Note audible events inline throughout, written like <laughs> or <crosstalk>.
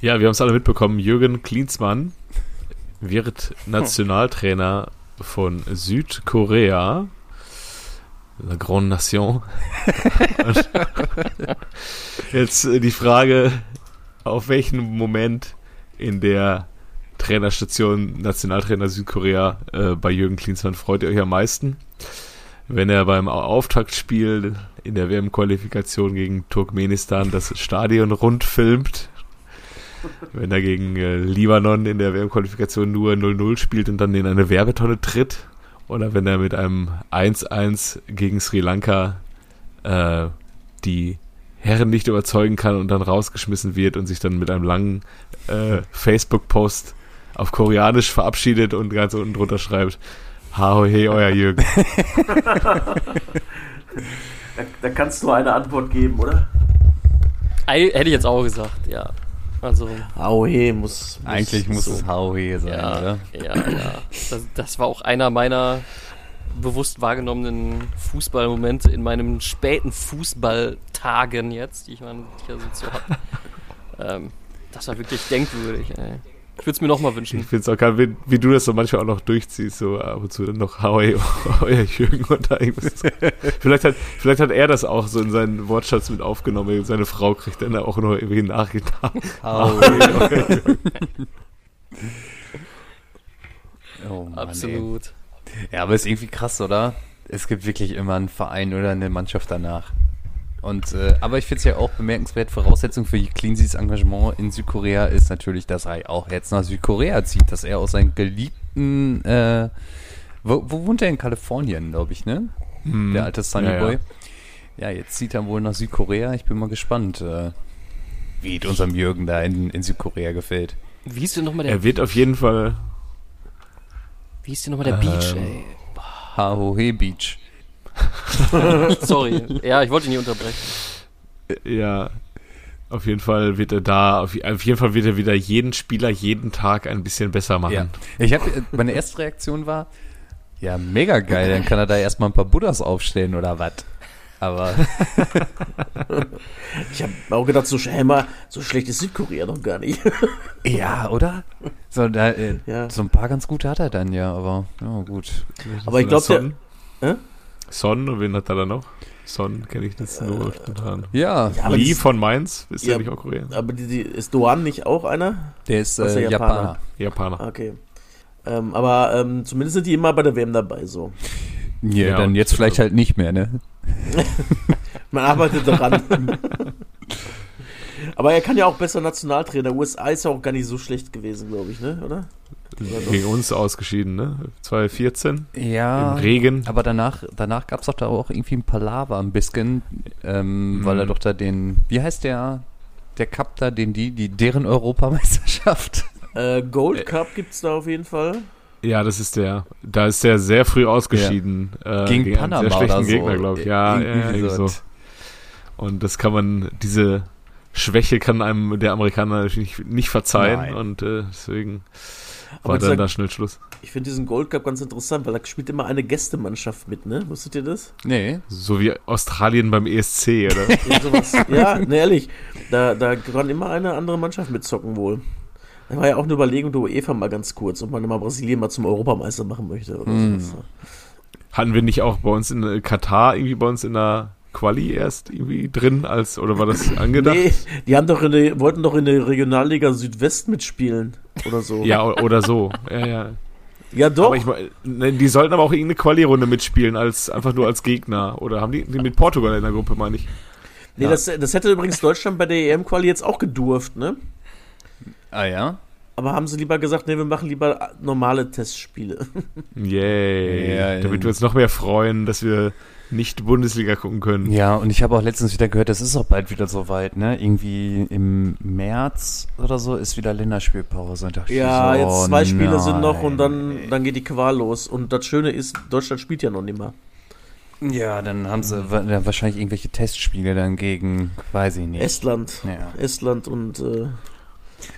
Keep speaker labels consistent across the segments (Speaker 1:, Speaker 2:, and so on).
Speaker 1: Ja, wir haben es alle mitbekommen. Jürgen Klinsmann wird Nationaltrainer von Südkorea. La Grande Nation. jetzt äh, die Frage, auf welchen Moment in der Trainerstation Nationaltrainer Südkorea äh, bei Jürgen Klinsmann freut ihr euch am meisten? Wenn er beim Auftaktspiel in der WM-Qualifikation gegen Turkmenistan das Stadion rund filmt wenn er gegen äh, Libanon in der WM-Qualifikation nur 0-0 spielt und dann in eine Werbetonne tritt. Oder wenn er mit einem 1-1 gegen Sri Lanka äh, die Herren nicht überzeugen kann und dann rausgeschmissen wird und sich dann mit einem langen äh, Facebook-Post auf Koreanisch verabschiedet und ganz unten drunter schreibt, Hao hey, euer Jürgen. <laughs>
Speaker 2: da, da kannst du eine Antwort geben, oder?
Speaker 3: Hätte ich jetzt auch gesagt, ja. Also.
Speaker 2: Aue muss,
Speaker 4: muss. Eigentlich muss so. es Aue sein,
Speaker 3: ja,
Speaker 4: oder?
Speaker 3: Ja, ja. Das, das, war auch einer meiner bewusst wahrgenommenen Fußballmomente in meinen späten Fußballtagen jetzt, die ich, mein, die ich so habe. <laughs> ähm, das war wirklich denkwürdig, ey. Ich würde es mir nochmal wünschen.
Speaker 1: Ich finde es auch geil, wie, wie, du das so manchmal auch noch durchziehst, so ab und zu dann noch Hawaii, euer <laughs> Jürgen und da <laughs> vielleicht, hat, vielleicht hat er das auch so in seinen Wortschatz mit aufgenommen. Seine Frau kriegt dann auch noch irgendwie Nachrichten. <laughs>
Speaker 3: Oh Mann, Absolut.
Speaker 4: Ey. Ja, aber ist irgendwie krass, oder? Es gibt wirklich immer einen Verein oder eine Mannschaft danach. Und, äh, aber ich finde es ja auch bemerkenswert, Voraussetzung für Cleanseys Engagement in Südkorea ist natürlich, dass er auch jetzt nach Südkorea zieht, dass er aus seinen geliebten, äh, wo, wo wohnt er in Kalifornien, glaube ich, ne? Hm. Der alte Sunny ja, Boy. Ja. ja. jetzt zieht er wohl nach Südkorea. Ich bin mal gespannt, äh, wie unserem Jürgen da in, in Südkorea gefällt.
Speaker 3: Wie ist denn nochmal der...
Speaker 1: Er wird auf jeden Fall...
Speaker 3: Wie ist denn nochmal der ähm, Beach, ey?
Speaker 4: Haohe Beach. <laughs>
Speaker 3: Sorry. Ja, ich wollte ihn nicht unterbrechen.
Speaker 1: Ja. Auf jeden Fall wird er da, auf, auf, jeden Fall wird er wieder jeden Spieler jeden Tag ein bisschen besser machen. Ja.
Speaker 4: Ich habe, meine erste Reaktion war, ja, mega geil, dann kann er da erstmal ein paar Buddhas aufstellen oder was. Aber. <laughs>
Speaker 2: ich habe auch gedacht, so, hey, mal, so schlecht ist Südkorea noch gar nicht. <laughs>
Speaker 4: ja, oder? So, da, äh, ja. so ein paar ganz gute hat er dann ja, aber ja, gut.
Speaker 2: Aber ich glaube, der. Äh?
Speaker 1: Son, und wen hat er da noch? Son kenne ich jetzt nur spontan.
Speaker 4: Ja.
Speaker 1: ja Lee von Mainz, ist ja, ja nicht auch Korea?
Speaker 2: Aber die, die, ist Doan nicht auch einer?
Speaker 4: Der ist, äh, der Japaner.
Speaker 1: Japaner.
Speaker 2: Okay. Ähm, aber ähm, zumindest sind die immer bei der WM dabei, so.
Speaker 4: Ja, ja dann jetzt vielleicht halt nicht mehr, ne? <laughs>
Speaker 2: Man arbeitet daran. <laughs> aber er kann ja auch besser Nationaltrainer. USA ist ja auch gar nicht so schlecht gewesen, glaube ich, ne? Oder?
Speaker 1: Gegen uns ausgeschieden, ne? 2014.
Speaker 4: Ja.
Speaker 1: Im Regen.
Speaker 4: Aber danach, danach gab es doch da auch irgendwie ein Palaver ein bisschen, ähm, mhm. weil er doch da den, wie heißt der, der Cup da, den die, die deren Europameisterschaft?
Speaker 2: Äh, Gold Cup gibt es da auf jeden Fall.
Speaker 1: Ja, das ist der. Da ist der sehr früh ausgeschieden.
Speaker 4: Ja. Äh, gegen, gegen Panama einen sehr schlechten
Speaker 1: so. Gegner, glaube ich. Ja, irgendwie ja, so. Und das kann man, diese Schwäche kann einem der Amerikaner natürlich nicht, nicht verzeihen. Nein. Und äh, deswegen war Aber dann da schnell Schluss.
Speaker 2: Ich finde diesen Gold Cup ganz interessant, weil da spielt immer eine Gästemannschaft mit, ne? Wusstet ihr das?
Speaker 4: Nee.
Speaker 1: So wie Australien beim ESC, oder? <laughs>
Speaker 2: ja, ne, ehrlich. Da, da kann immer eine andere Mannschaft mitzocken wohl. Da war ja auch eine Überlegung der UEFA mal ganz kurz, ob man immer Brasilien mal zum Europameister machen möchte oder mm. sowas.
Speaker 1: Hatten wir nicht auch bei uns in Katar irgendwie bei uns in der Quali erst irgendwie drin als oder war das angedacht? Nee,
Speaker 2: die haben doch in der, wollten doch in der Regionalliga Südwest mitspielen oder so.
Speaker 1: ja, oder so. Ja, ja.
Speaker 2: Ja, doch.
Speaker 1: Aber ich, die sollten aber auch irgendeine Quali-Runde mitspielen, als einfach nur als Gegner. Oder haben die, die mit Portugal in der Gruppe, meine ich?
Speaker 2: Nee, ja. das, das hätte übrigens Deutschland bei der EM-Quali jetzt auch gedurft, ne?
Speaker 4: Ah ja?
Speaker 2: Aber haben sie lieber gesagt, nee, wir machen lieber normale Testspiele.
Speaker 1: Yay. Yeah, damit wir uns noch mehr freuen, dass wir nicht Bundesliga gucken können.
Speaker 4: Ja, und ich habe auch letztens wieder gehört, das ist auch bald wieder soweit, ne? Irgendwie im März oder so ist wieder Länderspielpause.
Speaker 2: ja, so, jetzt zwei Spiele nein. sind noch und dann, dann geht die Qual los. Und das Schöne ist, Deutschland spielt ja noch nicht mehr.
Speaker 4: Ja, dann haben sie wahrscheinlich irgendwelche Testspiele dann gegen, weiß ich nicht.
Speaker 2: Estland. Ja. Estland und äh,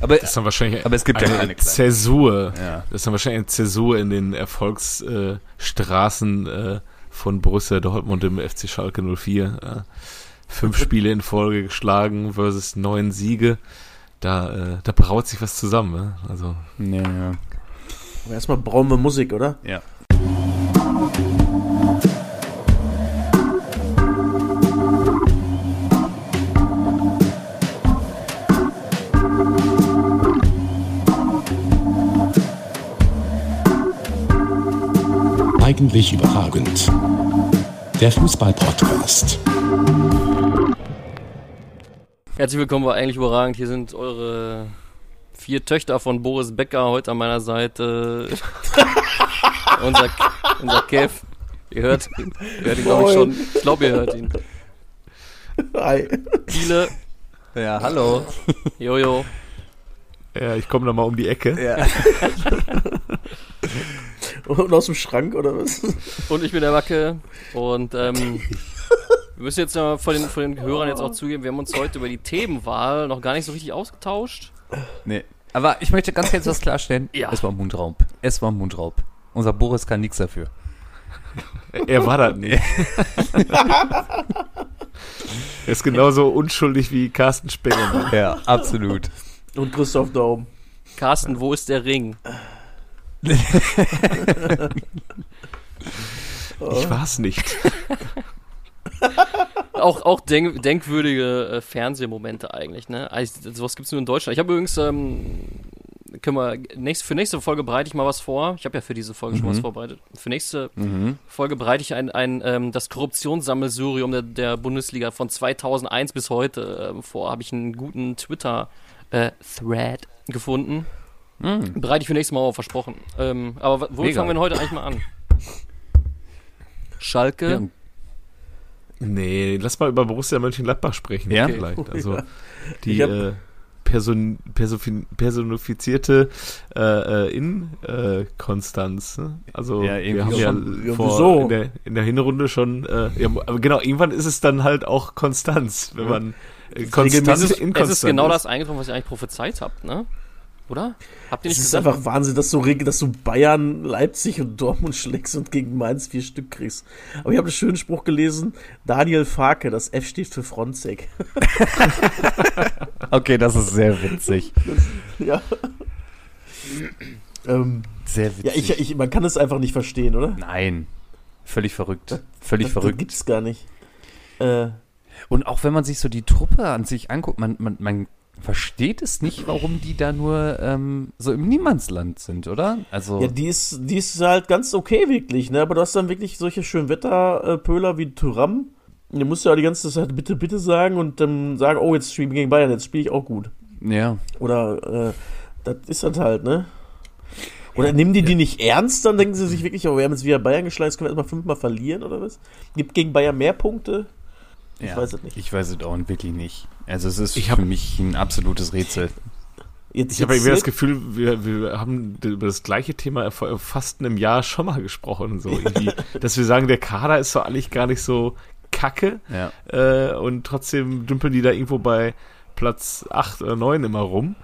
Speaker 1: aber, das ist dann wahrscheinlich
Speaker 4: aber es gibt
Speaker 1: eine,
Speaker 4: ja
Speaker 1: eine Zäsur. Ja. Das ist dann wahrscheinlich eine Zäsur in den Erfolgsstraßen äh, äh, von Borussia Dortmund im FC Schalke 04. Äh, fünf Spiele in Folge geschlagen versus neun Siege. da, äh, da braut sich was zusammen. Ne? Also
Speaker 4: Ja, ja.
Speaker 2: Aber erstmal brauchen wir Musik, oder?
Speaker 4: ja.
Speaker 5: Eigentlich überragend. Der Fußball-Podcast.
Speaker 3: Herzlich willkommen bei Eigentlich Überragend. Hier sind eure vier Töchter von Boris Becker heute an meiner Seite. <laughs> unser, unser Kev. Ihr hört ihn. Ihr hört ihn, glaube ich, schon. Ich glaube, ihr hört ihn.
Speaker 2: Hi.
Speaker 3: Viele.
Speaker 4: Ja, hallo.
Speaker 3: Jojo.
Speaker 1: ja, ich komme da mal um die Ecke.
Speaker 4: Ja. <laughs>
Speaker 2: Und aus dem Schrank, oder was?
Speaker 3: Und ich bin der Wacke. Und ähm, wir müssen jetzt mal vor den, vor den Hörern jetzt auch zugeben, wir haben uns heute über die Themenwahl noch gar nicht so richtig ausgetauscht.
Speaker 4: Nee. Aber ich möchte ganz kurz was klarstellen.
Speaker 3: Ja.
Speaker 4: Es war Mundraub. Es war Mundraub. Unser Boris kann nichts dafür.
Speaker 1: Er war das nicht. er ist genauso unschuldig wie Carsten Spenger. Ne?
Speaker 4: Ja, absolut.
Speaker 2: Und Christoph Daum.
Speaker 3: Carsten, wo ist der Ring? <laughs>
Speaker 1: Ich war's nicht. <laughs>
Speaker 3: Auch, auch denk, denkwürdige äh, Fernsehmomente eigentlich, ne? Also, sowas gibt's nur in Deutschland. Ich habe übrigens, ähm, können wir, nächst, für nächste Folge bereite ich mal was vor. Ich habe ja für diese Folge schon
Speaker 4: Mhm.
Speaker 3: was vorbereitet. Für nächste
Speaker 4: Mhm.
Speaker 3: Folge bereite ich ein, ein ähm, das Korruptionssammelsurium der, der Bundesliga von 2001 bis heute ähm, vor. Habe ich einen guten Twitter-Thread gefunden.
Speaker 4: Mhm.
Speaker 3: Bereite ich für nächstes Mal auf, versprochen. Ähm, aber wo
Speaker 4: Mega.
Speaker 3: fangen wir denn heute eigentlich mal an? Schalke.
Speaker 4: Ja,
Speaker 1: Nee, lass mal über Borussia Mönchengladbach sprechen.
Speaker 4: Ja?
Speaker 1: Vielleicht. Also <laughs> die äh, Person, Persofin- personifizierte äh, äh, Inkonstanz. Ne? Also
Speaker 4: Ja,
Speaker 1: wir haben ja,
Speaker 2: schon. Ja,
Speaker 1: vor,
Speaker 2: wieso?
Speaker 1: in, der, in der Hinrunde schon. Äh, ja, aber genau, irgendwann ist es dann halt auch Konstanz, wenn man äh, konstant
Speaker 2: regelmäßig-
Speaker 3: Es ist genau
Speaker 1: ist.
Speaker 3: das eingetroffen, was ihr eigentlich prophezeit habt, ne? Oder? Habt ihr
Speaker 2: Es
Speaker 3: nicht
Speaker 2: ist
Speaker 3: gesagt?
Speaker 2: einfach Wahnsinn, dass du, dass du Bayern, Leipzig und Dortmund <laughs> schlägst und gegen Mainz vier Stück kriegst. Aber ich habe einen schönen Spruch gelesen. Daniel Farke, das F steht für Fronzek. <laughs>
Speaker 4: Okay, das ist sehr witzig. <laughs>
Speaker 2: ja. ähm,
Speaker 4: Sehr
Speaker 2: ja,
Speaker 4: witzig.
Speaker 2: ich, ich, man kann es einfach nicht verstehen, oder?
Speaker 4: Nein. Völlig verrückt. Völlig
Speaker 2: das, Das
Speaker 4: verrückt.
Speaker 2: gibt's gar nicht. Äh,
Speaker 4: Und auch wenn man sich so die Truppe an sich anguckt, man, man, man versteht es nicht, warum die da nur ähm, so im Niemandsland sind, oder? Also,
Speaker 2: Ja, die ist, die ist halt ganz okay, wirklich, ne? Aber du hast dann wirklich solche Schönwetterpöler wie Tyram. Du musst ja die ganze Zeit bitte, bitte sagen und dann sagen, oh, jetzt spielen wir gegen Bayern, jetzt spiele ich auch gut.
Speaker 4: ja.
Speaker 2: Oder, äh, das ist das halt, ne? Oder nehmen die die nicht ernst, dann denken sie sich wirklich, oh, wir haben jetzt wieder Bayern geschlagen, jetzt können wir erstmal fünfmal verlieren oder was? Gibt gegen Bayern mehr Punkte? Ich
Speaker 4: ja.
Speaker 2: weiß es nicht.
Speaker 4: Ich weiß es auch wirklich nicht. Also es ist
Speaker 1: Ich hab-
Speaker 4: für mich ein absolutes Rätsel.
Speaker 2: Jetzt,
Speaker 1: Ich habe irgendwie das Gefühl, wir, wir haben über das gleiche Thema vor fast einem Jahr schon mal gesprochen. So <laughs> irgendwie, dass wir sagen, der Kader ist doch eigentlich gar nicht so kacke
Speaker 4: Ja.
Speaker 1: äh, und trotzdem dümpeln die da irgendwo bei Platz 8 oder 9 immer rum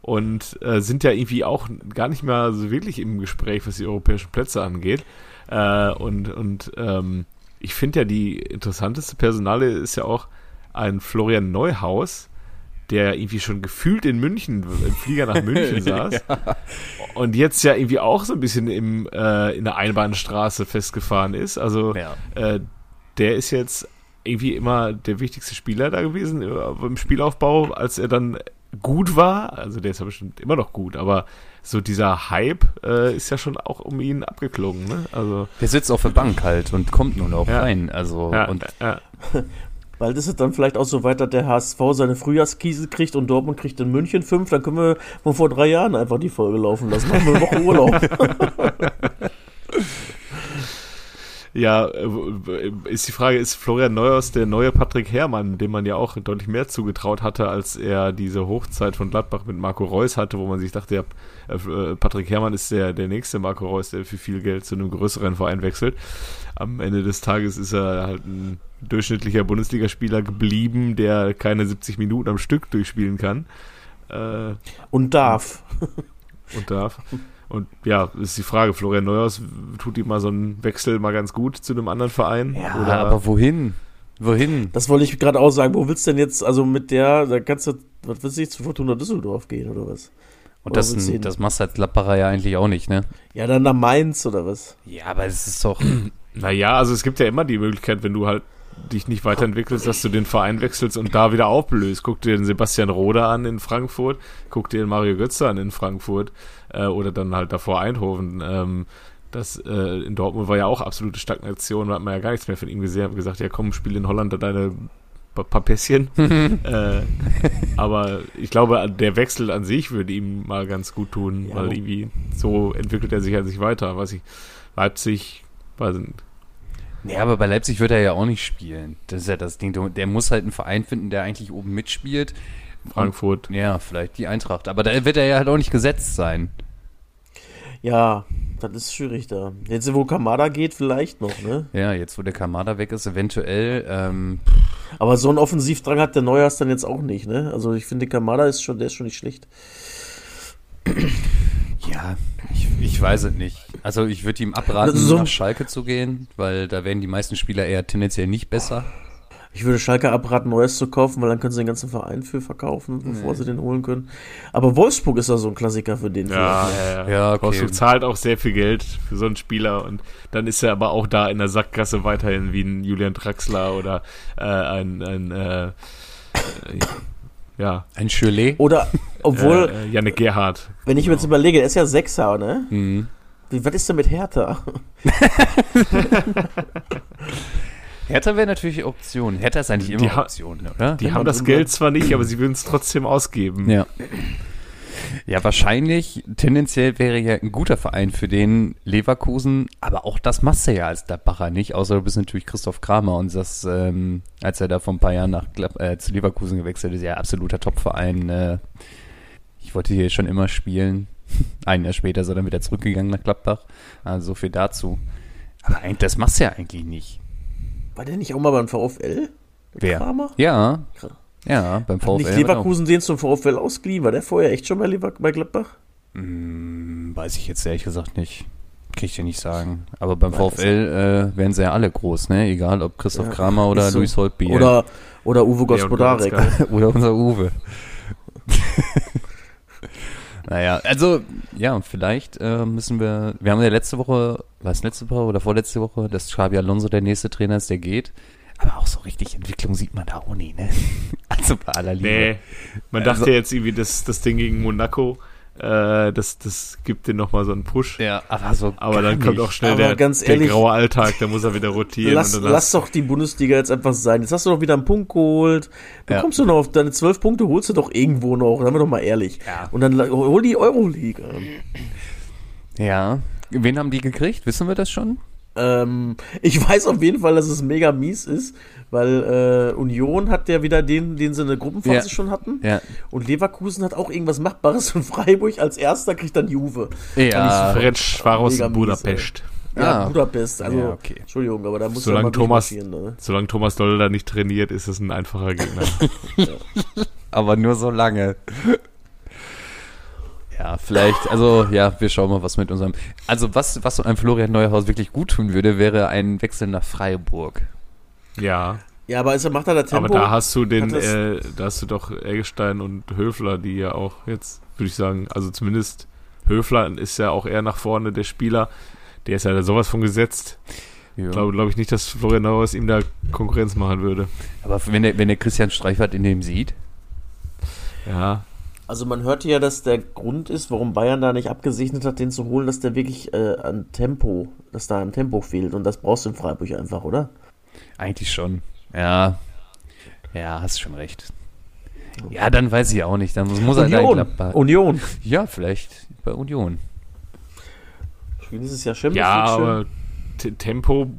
Speaker 1: und äh, sind ja irgendwie auch gar nicht mehr so wirklich im Gespräch, was die europäischen Plätze angeht. Äh, und und ähm, ich finde ja, die interessanteste Personale ist ja auch ein Florian Neuhaus, der irgendwie schon gefühlt in München, im Flieger nach München <laughs> saß. Und jetzt ja irgendwie auch so ein bisschen im, äh, in der Einbahnstraße festgefahren ist. Also
Speaker 4: Ja.
Speaker 1: äh, der ist jetzt irgendwie immer der wichtigste Spieler da gewesen äh, im Spielaufbau, als er dann gut war. Also der ist ja bestimmt immer noch gut, aber so dieser Hype äh, ist ja schon auch um ihn abgeklungen. Ne? Also
Speaker 4: Der sitzt auf der Bank halt und kommt nur noch
Speaker 1: Ja.
Speaker 4: rein. Also
Speaker 1: ja,
Speaker 4: und
Speaker 1: ja,
Speaker 2: Bald <laughs> ist es dann vielleicht auch so weit, dass der HSV seine Frühjahrskiese kriegt und Dortmund kriegt in München fünf. Dann können wir von vor drei Jahren einfach die Folge laufen lassen. Machen wir eine Woche Urlaub. <laughs>
Speaker 1: ja, äh, ist die Frage, ist Florian Neuhaus der neue Patrick Herrmann, dem man ja auch deutlich mehr zugetraut hatte, als er diese Hochzeit von Gladbach mit Marco Reus hatte, wo man sich dachte, ja, äh, Patrick Herrmann ist der, der nächste Marco Reus, der für viel Geld zu einem größeren Verein wechselt. Am Ende des Tages ist er halt ein durchschnittlicher Bundesligaspieler geblieben, der keine 70 Minuten am Stück durchspielen kann. Äh,
Speaker 2: Und darf.
Speaker 1: und darf. <laughs> Und ja, ist die Frage, Florian Neuhaus tut ihm mal so einen Wechsel mal ganz gut zu einem anderen Verein?
Speaker 4: ja,
Speaker 1: oder,
Speaker 4: aber wohin? Wohin?
Speaker 2: Das wollte ich gerade auch sagen. Wo willst du denn jetzt, also mit der, da kannst du, was willst du nicht zu Fortuna Düsseldorf gehen oder was?
Speaker 4: Und
Speaker 2: Oder
Speaker 4: das,
Speaker 2: hin?
Speaker 4: das machst du als Lapperer ja eigentlich auch nicht, ne?
Speaker 2: Ja, dann nach Mainz oder was?
Speaker 4: Ja, aber es ist doch. <clears throat>
Speaker 1: Naja, also es gibt ja immer die Möglichkeit, wenn du halt dich nicht weiterentwickelst, dass du den Verein wechselst und da wieder aufblößt. Guck dir den Sebastian Roder an in Frankfurt, guck dir den Mario Götze an in Frankfurt äh, oder dann halt davor Eindhoven. Ähm, das äh, in Dortmund war ja auch absolute Stagnation, da hat man ja gar nichts mehr von ihm gesehen. Haben gesagt, ja komm, spiel in Holland da deine pa- paar Pässchen. <laughs> äh, aber ich glaube, der Wechsel an sich würde ihm mal ganz gut tun,
Speaker 2: Ja.
Speaker 1: weil irgendwie so entwickelt er sich ja sich weiter. Weiß ich, Leipzig, weiß nicht,
Speaker 4: Ja, aber bei Leipzig wird er ja auch nicht spielen. Das ist ja das Ding. Der muss halt einen Verein finden, der eigentlich oben mitspielt.
Speaker 1: Frankfurt.
Speaker 4: Ja, vielleicht die Eintracht. Aber da wird er ja halt auch nicht gesetzt sein.
Speaker 2: Ja, das ist schwierig da. Jetzt, wo Kamada geht, vielleicht noch, ne?
Speaker 4: Ja, jetzt wo der Kamada weg ist, eventuell. Ähm,
Speaker 2: Aber so einen Offensivdrang hat der Neuhaus dann jetzt auch nicht, ne? Also ich finde, Kamada ist schon, der ist schon nicht schlecht.
Speaker 4: ja, ich, ich weiß es nicht. Also ich würde ihm abraten,
Speaker 2: So-
Speaker 4: nach Schalke zu gehen, weil da werden die meisten Spieler eher tendenziell nicht besser.
Speaker 2: Ich würde Schalke abraten, Neues zu kaufen, weil dann können sie den ganzen Verein für verkaufen, bevor sie den holen können. Aber Wolfsburg ist da so ein Klassiker für den.
Speaker 1: Ja,
Speaker 2: vielleicht.
Speaker 1: ja,
Speaker 4: Ja, okay.
Speaker 1: Wolfsburg zahlt auch sehr viel Geld für so einen Spieler und dann ist er aber auch da in der Sackgasse weiterhin wie ein Julian Draxler oder äh, ein, ein äh, äh, ja,
Speaker 4: Ein Schürlet.
Speaker 2: Oder, obwohl,
Speaker 1: äh, Janne Gerhardt.
Speaker 2: wenn ich mir jetzt überlege, der ist ja Sechser, ne?
Speaker 4: Mhm.
Speaker 2: Wie, was ist denn mit Hertha? <laughs> <laughs>
Speaker 4: Hertha wäre natürlich Option. Hertha ist eigentlich immer
Speaker 1: Die
Speaker 4: Option, oder?
Speaker 1: Die haben das
Speaker 2: drin
Speaker 1: Geld zwar nicht, aber sie würden es trotzdem ausgeben.
Speaker 4: Ja. Ja, wahrscheinlich, tendenziell wäre ja ein guter Verein für den Leverkusen, aber auch das machst du ja als Gladbacher nicht, außer du bist natürlich Christoph Kramer und das, ähm, als er da vor ein paar Jahren nach Glad äh, zu Leverkusen gewechselt ist, ja absoluter Topverein. Äh, ich wollte hier schon immer spielen. <laughs> Ein Jahr später ist er dann wieder zurückgegangen nach Gladbach. Also so viel dazu. Aber eigentlich, das machst du ja eigentlich nicht.
Speaker 2: War der nicht auch mal beim VfL?
Speaker 4: Wer?
Speaker 2: Kramer?
Speaker 4: Ja, ja, beim
Speaker 2: Hat nicht
Speaker 4: VfL.
Speaker 2: Leverkusen den zum VfL ausgeliehen? War der vorher echt schon bei, Lever bei Gladbach?
Speaker 4: Hm, weiß ich jetzt ehrlich gesagt nicht. Kann ich dir nicht sagen. Aber beim
Speaker 2: Weiß
Speaker 4: VfL äh, werden sie ja alle groß, ne? Egal ob Christoph
Speaker 2: Ja,
Speaker 4: Kramer oder
Speaker 2: so.
Speaker 4: Luis Holtbier.
Speaker 2: Oder, oder Uwe Gospodarek. <laughs> <laughs>
Speaker 4: Oder unser Uwe. <laughs> naja, also, ja, vielleicht äh, müssen wir. Wir haben ja letzte Woche, was letzte Woche oder vorletzte Woche, dass Xabi Alonso der nächste Trainer ist, der geht. Aber auch so richtig Entwicklung sieht man da auch nie, ne? <laughs> Also bei aller Liebe.
Speaker 1: Nee, man
Speaker 4: Also-
Speaker 1: dachte jetzt irgendwie, das, das Ding gegen Monaco, äh, das, das gibt den nochmal so einen Push.
Speaker 4: Ja, aber so.
Speaker 1: Aber dann kommt
Speaker 4: nicht.
Speaker 1: auch schnell der,
Speaker 2: ganz
Speaker 1: der
Speaker 2: ehrlich-
Speaker 1: graue Alltag, da muss er wieder rotieren.
Speaker 2: Lass,
Speaker 1: und dann
Speaker 2: lass doch die Bundesliga jetzt einfach sein. Jetzt hast du doch wieder einen Punkt geholt. Du
Speaker 4: Ja.
Speaker 2: kommst du noch auf deine zwölf Punkte, holst du doch irgendwo noch. Seien wir doch mal ehrlich.
Speaker 4: Ja.
Speaker 2: Und dann hol die Euroleague.
Speaker 4: Ja. Wen haben die gekriegt? Wissen wir das schon?
Speaker 2: Ähm, ich weiß auf jeden Fall, dass es mega mies ist, weil äh, Union hat ja wieder den, den sie in der Gruppenphase
Speaker 4: Ja.
Speaker 2: schon hatten.
Speaker 4: Ja.
Speaker 2: Und Leverkusen hat auch irgendwas Machbares und Freiburg als erster kriegt dann Juve.
Speaker 4: Ja.
Speaker 1: French war aus
Speaker 2: Mega mies,
Speaker 1: Budapest.
Speaker 2: Ja,
Speaker 4: Ah.
Speaker 2: Budapest. Also,
Speaker 4: Ja, okay.
Speaker 2: Entschuldigung, aber da muss
Speaker 1: Solange
Speaker 2: ja mal
Speaker 1: Thomas-
Speaker 2: Ne?
Speaker 1: Solange Thomas Doll da nicht trainiert, ist es ein einfacher Gegner. <laughs>
Speaker 4: Aber nur so lange. Ja, vielleicht, also ja, wir schauen mal, was mit unserem. Also was, was einem Florian Neuhaus wirklich gut tun würde, wäre ein Wechsel nach Freiburg.
Speaker 1: Ja,
Speaker 2: Ja, aber ist, macht er da Tempo?
Speaker 1: aber da hast du den, äh, da hast du doch Eggestein und Höfler, die ja auch jetzt, würde ich sagen, also zumindest Höfler ist ja auch eher nach vorne der Spieler. Der ist ja da sowas von gesetzt.
Speaker 4: Ja.
Speaker 1: Glaube glaube ich nicht, dass Florian Neuhaus ihm da Konkurrenz machen würde.
Speaker 4: Aber wenn der, wenn der Christian Streifert in dem sieht,
Speaker 1: Ja,
Speaker 2: Also man hörte ja, dass der Grund ist, warum Bayern da nicht abgesegnet hat, den zu holen, dass der wirklich äh, an Tempo, dass da an Tempo fehlt. Und das brauchst du in Freiburg einfach, oder?
Speaker 4: Eigentlich schon. Ja. Ja, hast schon recht. Ja, dann weiß ich auch nicht. Dann muss, muss er da in
Speaker 2: Union.
Speaker 4: Gladbach.
Speaker 2: Union.
Speaker 4: Ja, vielleicht bei Union.
Speaker 2: Spielen dieses Jahr Champions
Speaker 1: ja aber Tempo,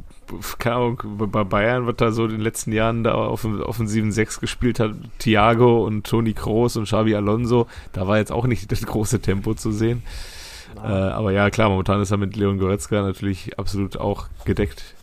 Speaker 1: keine Ahnung, bei Bayern wird da so in den letzten Jahren da auf dem offensiven Sechs gespielt hat, Thiago und Toni Kroos und Xabi Alonso, da war jetzt auch nicht das große Tempo zu sehen. Äh, aber ja, klar, momentan ist er mit Leon Goretzka natürlich absolut auch gedeckt.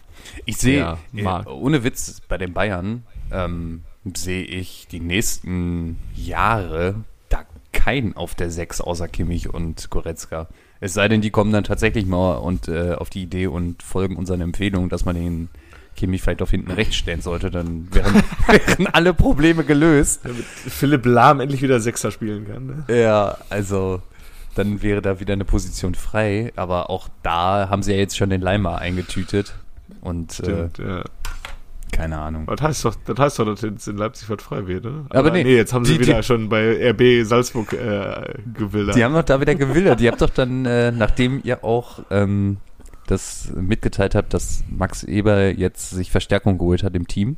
Speaker 4: Ich sehe,
Speaker 1: Ja,
Speaker 4: äh, ohne Witz, bei den Bayern ähm, sehe ich die nächsten Jahre da keinen auf der 6 außer Kimmich und Goretzka. Es sei denn, die kommen dann tatsächlich mal und äh, auf die Idee und folgen unseren Empfehlungen, dass man den Kimmich vielleicht auf hinten rechts stellen sollte, dann wären, <laughs> wären alle Probleme gelöst.
Speaker 1: Damit Philipp Lahm endlich wieder Sechser spielen kann. Ne?
Speaker 4: Ja, also dann wäre da wieder eine Position frei, aber auch da haben sie ja jetzt schon den Leimer eingetütet und äh,
Speaker 1: Stimmt, ja.
Speaker 4: keine Ahnung.
Speaker 1: Das heißt doch, das heißt doch, dass jetzt in Leipzig was frei wird, ne?
Speaker 4: Aber nee,
Speaker 1: jetzt haben sie
Speaker 4: die-
Speaker 1: wieder
Speaker 4: die-
Speaker 1: schon bei RB Salzburg äh, gewildert.
Speaker 4: Die haben doch da wieder gewildert. Die habt doch dann, äh, nachdem ihr auch ähm, das mitgeteilt habt, dass Max Eber jetzt sich Verstärkung geholt hat im Team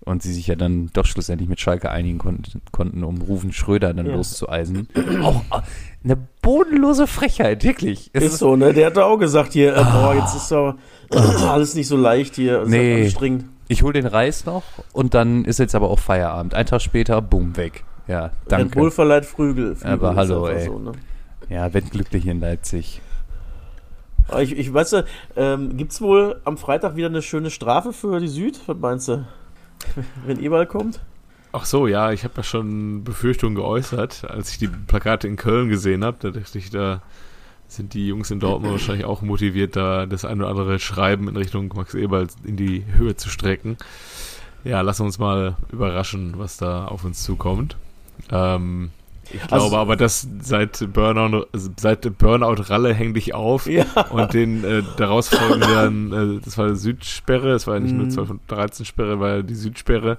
Speaker 4: und sie sich ja dann doch schlussendlich mit Schalke einigen konnten, konnten um Rufen Schröder dann
Speaker 2: Ja.
Speaker 4: loszueisen. auch äh, eine bodenlose Frechheit, wirklich. Es
Speaker 2: Ist so, ne? Der hat doch auch gesagt hier, äh, boah, jetzt ist doch <clears throat> alles nicht so leicht hier. Es
Speaker 4: Nee.
Speaker 2: anstrengend.
Speaker 4: Ich hol den Reis noch und dann ist jetzt aber auch Feierabend. Ein Tag später, boom, weg. Ja,
Speaker 2: Red
Speaker 4: danke.
Speaker 2: Bull verleiht Flügel. Flügel
Speaker 4: Aber hallo, ey.
Speaker 2: So, ne?
Speaker 4: Ja, wenn glücklich in Leipzig.
Speaker 2: Ich, ich weiß, ähm, gibt's wohl am Freitag wieder eine schöne Strafe für die Süd? Was meinst du? <laughs> Wenn Eberl kommt?
Speaker 1: Ach so, ja, ich habe ja schon Befürchtungen geäußert, als ich die Plakate in Köln gesehen habe. Da dachte ich, da sind die Jungs in Dortmund wahrscheinlich auch motiviert, da das ein oder andere Schreiben in Richtung Max Eberl in die Höhe zu strecken. Ja, lassen wir uns mal überraschen, was da auf uns zukommt. Ähm, ich
Speaker 2: Also-
Speaker 1: glaube aber, dass seit Burnout, seit Burnout Ralle häng dich auf
Speaker 2: Ja.
Speaker 1: und den äh, daraus folgenden, <laughs> äh, das war Südsperre, es war ja nicht nur
Speaker 2: Mhm.
Speaker 1: 12 und 13 Sperre, war ja die Südsperre.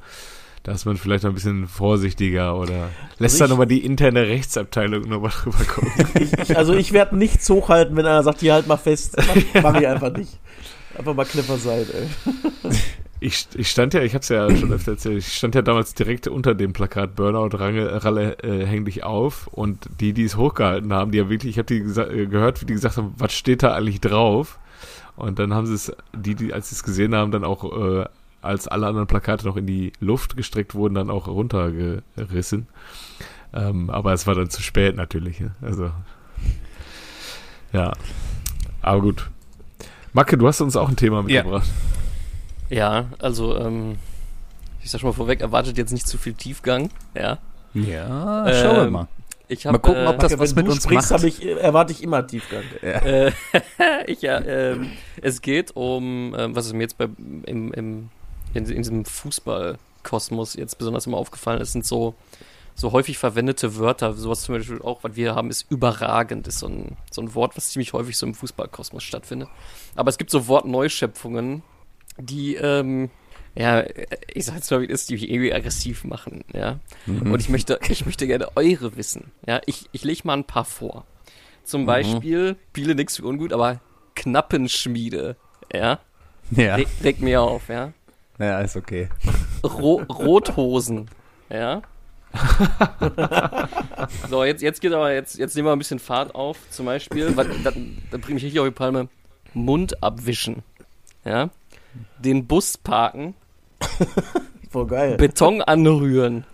Speaker 1: Da ist man vielleicht noch ein bisschen vorsichtiger oder lässt
Speaker 2: Also
Speaker 1: da
Speaker 2: ich-
Speaker 1: nochmal die interne Rechtsabteilung nochmal drüber gucken.
Speaker 2: Ich, <laughs> also ich werde nichts hochhalten, wenn einer sagt, hier halt mal fest. <laughs> Mach, mach ich einfach nicht. Einfach mal Knipper sein, ey. <laughs>
Speaker 1: Ich, ich stand ja, ich habe es ja schon öfter erzählt, ich stand ja damals direkt unter dem Plakat Burnout Range, Ralle äh, häng dich auf und die, die es hochgehalten haben, die ja wirklich, ich habe die äh, gehört, wie die gesagt haben, was steht da eigentlich drauf? Und dann haben sie es, die, die, als sie es gesehen haben, dann auch, äh, als alle anderen Plakate noch in die Luft gestreckt wurden, dann auch runtergerissen. Ähm, aber es war dann zu spät natürlich. ne? Also, ja. Aber gut. Macke, du hast uns auch ein Thema
Speaker 4: Ja.
Speaker 1: mitgebracht.
Speaker 3: Ja, also, ähm, ich sag schon mal vorweg, erwartet jetzt nicht zu viel Tiefgang. Ja.
Speaker 4: Ja,
Speaker 3: Ähm,
Speaker 4: schauen wir mal.
Speaker 3: Ich hab,
Speaker 4: Mal gucken, ob
Speaker 3: äh,
Speaker 4: das was mit uns
Speaker 2: sprichst,
Speaker 4: macht.
Speaker 2: ich, erwarte ich immer Tiefgang. <laughs>
Speaker 3: Äh, <laughs> ich, ja, ähm, es geht um, ähm, was ist mir jetzt bei, im, im, in, in diesem Fußballkosmos jetzt besonders immer aufgefallen ist, sind so, so häufig verwendete Wörter. Sowas zum Beispiel auch, was wir haben, ist überragend, ist so ein, so ein Wort, was ziemlich häufig so im Fußballkosmos stattfindet. Aber es gibt so Wortneuschöpfungen, die, ähm, ja, ich sag jetzt mal, wie das, die mich irgendwie aggressiv machen, ja.
Speaker 4: Mhm.
Speaker 3: Und ich möchte, ich möchte gerne eure wissen. Ja, ich, ich lege mal ein paar vor. Zum Beispiel, Biele nix für ungut, aber Knappenschmiede. Ja,
Speaker 4: ja,
Speaker 3: Re regt mir auf, ja.
Speaker 4: Ja, ist okay.
Speaker 3: Ro Rothosen. Ja. <laughs> so, jetzt, jetzt geht aber, jetzt, jetzt nehmen wir ein bisschen Fahrt auf. Zum Beispiel, was, da, da bringe ich richtig auf die Palme. Mund abwischen. Ja. Den Bus parken. <laughs>
Speaker 2: Voll geil.
Speaker 3: Beton anrühren.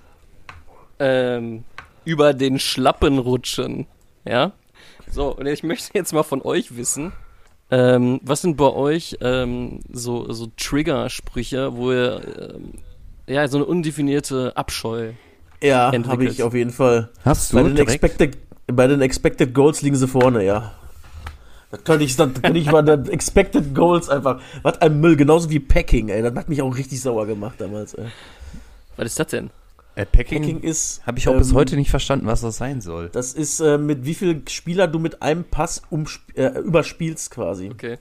Speaker 3: Ähm, über den Schlappen rutschen. Ja. So, und ich möchte jetzt mal von euch wissen, ähm, was sind bei euch ähm, so, so Trigger-Sprüche, wo ihr ähm, ja so eine undefinierte Abscheu.
Speaker 2: ja, habe ich auf jeden Fall.
Speaker 4: Hast
Speaker 2: Bei
Speaker 4: du
Speaker 2: den,
Speaker 4: direkt?
Speaker 2: expected, bei den Expected Goals liegen sie vorne, ja. Das könnte ich, das könnte ich bei <laughs> den Expected Goals einfach. Was ein Müll, genauso wie Packing, ey. Das hat mich auch richtig sauer gemacht damals, ey.
Speaker 3: Was ist das denn?
Speaker 4: Äh, Packing,
Speaker 2: Packing ist.
Speaker 4: habe ich auch bis
Speaker 2: ähm,
Speaker 4: heute nicht verstanden, was das sein soll.
Speaker 2: Das ist, äh, mit wie viel Spieler du mit einem Pass äh, überspielst quasi.
Speaker 3: Okay.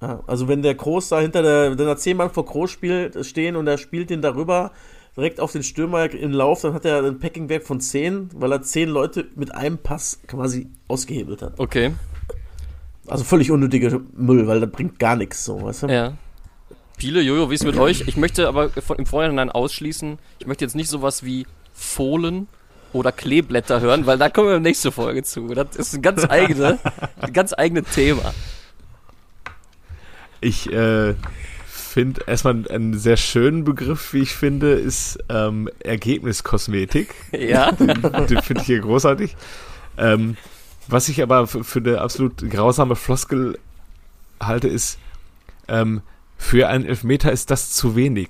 Speaker 2: Ja, also wenn der Groß da hinter der, wenn da zehn Mann vor Groß spielt, stehen und er spielt den darüber direkt auf den Stürmer im Lauf, dann hat er einen Packing-Wert von 10, weil er 10 Leute mit einem Pass quasi ausgehebelt hat.
Speaker 3: Okay.
Speaker 2: Also völlig unnötiger Müll, weil das bringt gar nichts so, weißt du?
Speaker 3: Ja. Piele, Jojo, wie ist mit euch? Ich möchte aber von- im Vorhinein ausschließen, ich möchte jetzt nicht sowas wie Fohlen oder Kleeblätter hören, weil da kommen wir in der nächsten Folge zu. Das ist ein ganz eigene, <laughs> ein ganz eigenes Thema.
Speaker 1: Ich äh, finde erstmal einen sehr schönen Begriff, wie ich finde, ist ähm, Ergebniskosmetik. <laughs>
Speaker 3: Ja. <laughs>
Speaker 1: Den finde ich hier großartig. Ähm, was ich aber für, für eine absolut grausame Floskel halte, ist, ähm, für einen Elfmeter ist das zu wenig.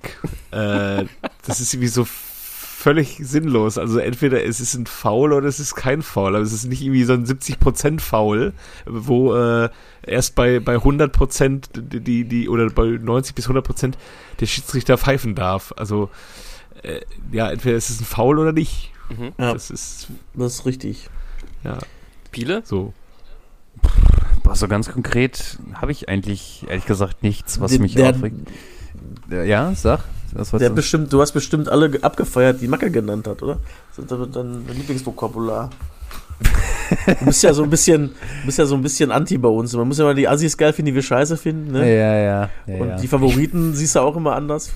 Speaker 1: äh, das ist wie so völlig sinnlos. Also entweder es ist ein Foul oder es ist kein Foul. Aber es ist nicht irgendwie so ein 70% Foul, wo äh, erst bei, bei 100% die, die, oder bei 90 bis 100% der Schiedsrichter pfeifen darf. Also, äh, ja, entweder es ist ein Foul oder nicht.
Speaker 3: Mhm.
Speaker 2: Ja,
Speaker 1: Das ist,
Speaker 2: das ist richtig.
Speaker 1: ja,
Speaker 3: Piele?
Speaker 1: so.
Speaker 4: Boah, so ganz konkret habe ich eigentlich, ehrlich gesagt, nichts, was
Speaker 2: Der-
Speaker 4: mich
Speaker 2: der-
Speaker 4: aufregt. Äh, Ja, sag. Was
Speaker 2: Der
Speaker 4: du?
Speaker 2: bestimmt, du hast bestimmt alle ge- abgefeiert, die Macke genannt hat, oder? Das ist dein Lieblingsvokabular. Du bist ja so ein bisschen, du bist ja so ein bisschen anti bei uns. Man muss ja mal die Assis geil finden, die wir scheiße finden, ne?
Speaker 4: Ja, ja, ja.
Speaker 2: Und
Speaker 4: ja.
Speaker 2: die Favoriten siehst du auch immer anders.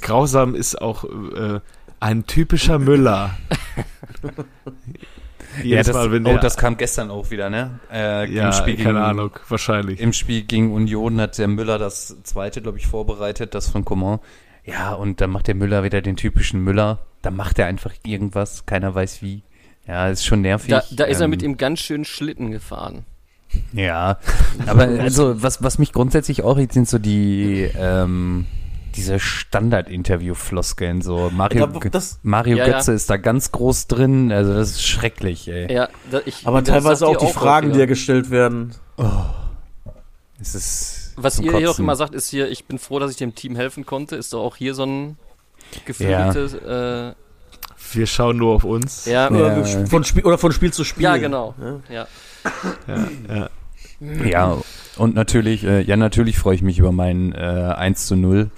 Speaker 1: Grausam ist auch äh, ein typischer Müller. <laughs>
Speaker 4: ja, das,
Speaker 1: Mal, wenn
Speaker 4: oh,
Speaker 1: der,
Speaker 4: das kam gestern auch wieder, ne? Äh,
Speaker 1: ja,
Speaker 4: im Spiel
Speaker 1: keine
Speaker 4: gegen,
Speaker 1: Ahnung, wahrscheinlich.
Speaker 4: Im Spiel gegen Union hat der Müller das zweite, glaube ich, vorbereitet, das von Coman. Ja, und dann macht der Müller wieder den typischen Müller. Da macht er einfach irgendwas, keiner weiß wie. Ja, ist schon nervig.
Speaker 3: Da, da ist er
Speaker 4: Ähm,
Speaker 3: mit ihm ganz schön Schlitten gefahren.
Speaker 4: Ja, <laughs> aber also was, was mich grundsätzlich auch regt, sind so die ähm, diese Standard-Interview-Floskeln. So Mario, Gö-
Speaker 2: das-
Speaker 4: Mario
Speaker 3: Ja, ja.
Speaker 4: Götze ist da ganz groß drin. Also das ist schrecklich, ey.
Speaker 3: Ja, da, ich,
Speaker 2: Aber teilweise auch die Fragen, die ja gestellt werden.
Speaker 4: Es ist
Speaker 3: Was ihr hier auch
Speaker 4: Kotzen.
Speaker 3: immer sagt, ist hier, ich bin froh, dass ich dem Team helfen konnte, ist doch auch hier so ein geflügeltes, äh,
Speaker 1: Wir schauen nur auf uns.
Speaker 3: ja,
Speaker 4: Ja.
Speaker 2: Oder, von Spiel, oder von Spiel zu Spiel.
Speaker 3: ja, genau,
Speaker 2: Ja.
Speaker 3: ja.
Speaker 1: Ja, ja.
Speaker 4: Ja, und natürlich, äh, ja, natürlich freue ich mich über mein äh, 1 zu 0.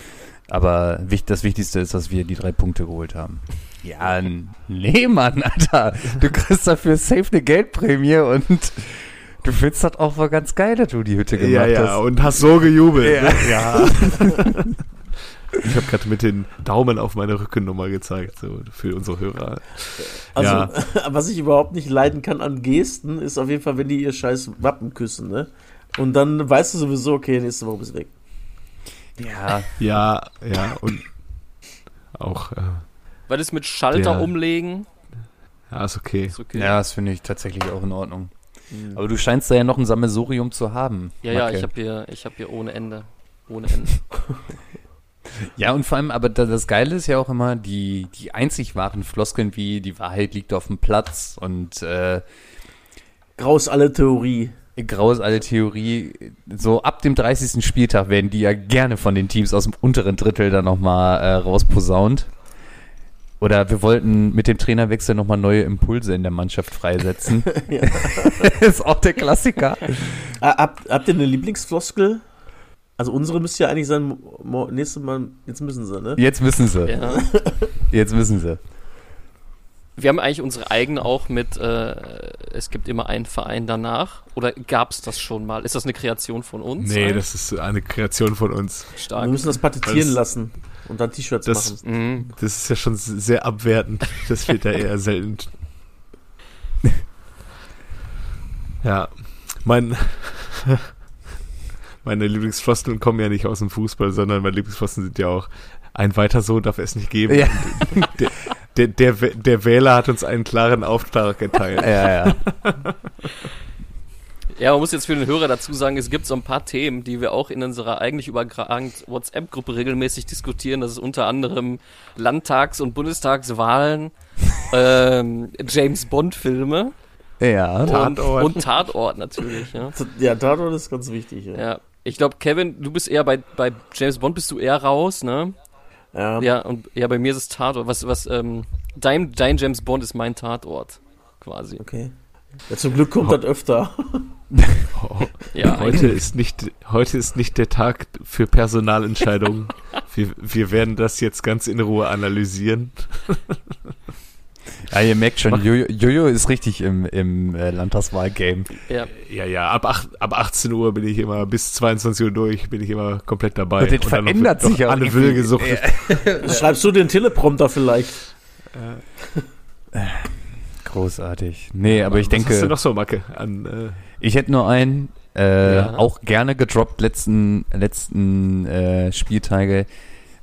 Speaker 4: Aber das Wichtigste ist, dass wir die drei Punkte geholt haben. Ja, nee, Mann, Alter. Du kriegst dafür safe eine Geldprämie und du findest das auch mal ganz geil, dass du die Hütte gemacht
Speaker 1: Ja, ja,
Speaker 4: hast.
Speaker 1: und hast so gejubelt.
Speaker 4: Ja.
Speaker 1: ne? <laughs> ja. Ich habe gerade mit den Daumen auf meine Rückennummer gezeigt, so für unsere Hörer.
Speaker 2: Also,
Speaker 1: Ja. <laughs>
Speaker 2: was ich überhaupt nicht leiden kann an Gesten, ist auf jeden Fall, wenn die ihr scheiß Wappen küssen, ne? Und dann weißt du sowieso, okay, nächste Woche bist du weg.
Speaker 4: Ja,
Speaker 1: Ja, ja, und auch, äh,
Speaker 3: Weil das mit Schalter
Speaker 1: Der-
Speaker 3: umlegen,
Speaker 1: ja, ist okay.
Speaker 3: ist okay.
Speaker 4: ja, das finde ich tatsächlich auch in Ordnung. Aber du scheinst da ja noch ein Sammelsurium zu haben.
Speaker 3: ja, ja,
Speaker 4: Macke.
Speaker 3: ich habe hier, ich habe hier ohne Ende, ohne Ende. <laughs>
Speaker 4: Ja, und vor allem, aber da- das Geile ist ja auch immer, die, die einzig wahren Floskeln wie die Wahrheit liegt auf dem Platz und äh,
Speaker 2: Graus alle Theorie.
Speaker 4: Grau ist alle Theorie. So ab dem 30. Spieltag werden die ja gerne von den Teams aus dem unteren Drittel dann nochmal äh, rausposaunt. Oder wir wollten mit dem Trainerwechsel nochmal neue Impulse in der Mannschaft freisetzen. <laughs> <laughs> Ist auch der Klassiker.
Speaker 2: Ah, habt, habt ihr eine Lieblingsfloskel? Also unsere müsste ja eigentlich sein, nächstes Mal, jetzt müssen sie, ne?
Speaker 4: Jetzt wissen sie.
Speaker 3: Ja.
Speaker 4: Jetzt wissen sie.
Speaker 3: Wir haben eigentlich unsere eigene auch mit, äh, es gibt immer einen Verein danach. Oder gab es das schon mal? Ist das eine Kreation von uns?
Speaker 1: Nee, das ist eine Kreation von uns.
Speaker 3: stark.
Speaker 2: Wir müssen das patentieren
Speaker 1: Das-
Speaker 2: lassen und dann T-Shirts machen.
Speaker 3: Mhm.
Speaker 1: Das ist ja schon sehr abwertend. Das wird ja eher selten. <laughs> Ja, mein, <laughs> meine Lieblingsfloskeln kommen ja nicht aus dem Fußball, sondern meine Lieblingsfloskeln sind ja auch ein weiter so darf es nicht geben.
Speaker 4: Ja.
Speaker 1: Der, der, der, der Wähler hat uns einen klaren Auftrag erteilt. <laughs>
Speaker 4: Ja, ja.
Speaker 3: Ja, man muss jetzt für den Hörer dazu sagen, es gibt so ein paar Themen, die wir auch in unserer eigentlich überragend WhatsApp-Gruppe regelmäßig diskutieren. Das ist unter anderem Landtags- und Bundestagswahlen, <laughs> ähm, James Bond-Filme
Speaker 4: Ja.
Speaker 3: und,
Speaker 1: Tatort.
Speaker 3: und Tatort natürlich. Ja, <laughs>
Speaker 2: Ja, Tatort ist ganz wichtig. Ja.
Speaker 3: ja. Ich glaube, Kevin, du bist eher bei, bei James Bond bist du eher raus, ne?
Speaker 2: Ja.
Speaker 3: Ja, und ja, bei mir ist es Tatort. Was, was, ähm, dein, dein James Bond ist mein Tatort, quasi.
Speaker 2: Okay. Ja, zum Glück kommt das öfter. <laughs>
Speaker 3: Ja,
Speaker 1: Heute ist nicht, heute ist nicht der Tag für Personalentscheidungen. <laughs> Wir, wir werden das jetzt ganz in Ruhe analysieren. <laughs>
Speaker 4: Ja, ihr merkt schon, Jojo, Jojo ist richtig im, im äh, Landtagswahlgame.
Speaker 3: ja.
Speaker 1: Ja, ja, ab, acht, ab 18 Uhr bin ich immer, bis 22 Uhr durch, bin ich immer komplett dabei.
Speaker 4: Und das
Speaker 1: dann noch-
Speaker 4: verändert
Speaker 1: noch
Speaker 4: sich auch
Speaker 1: Anne
Speaker 4: irgendwie.
Speaker 1: Will gesucht. <laughs>
Speaker 2: Schreibst du den Teleprompter vielleicht?
Speaker 4: Großartig. Nee, aber ich
Speaker 1: Was hast du
Speaker 4: denke,
Speaker 1: noch so, Macke? An, äh,
Speaker 4: ich hätte nur einen, äh,
Speaker 3: Ja.
Speaker 4: auch gerne gedroppt letzten, letzten äh, Spieltage.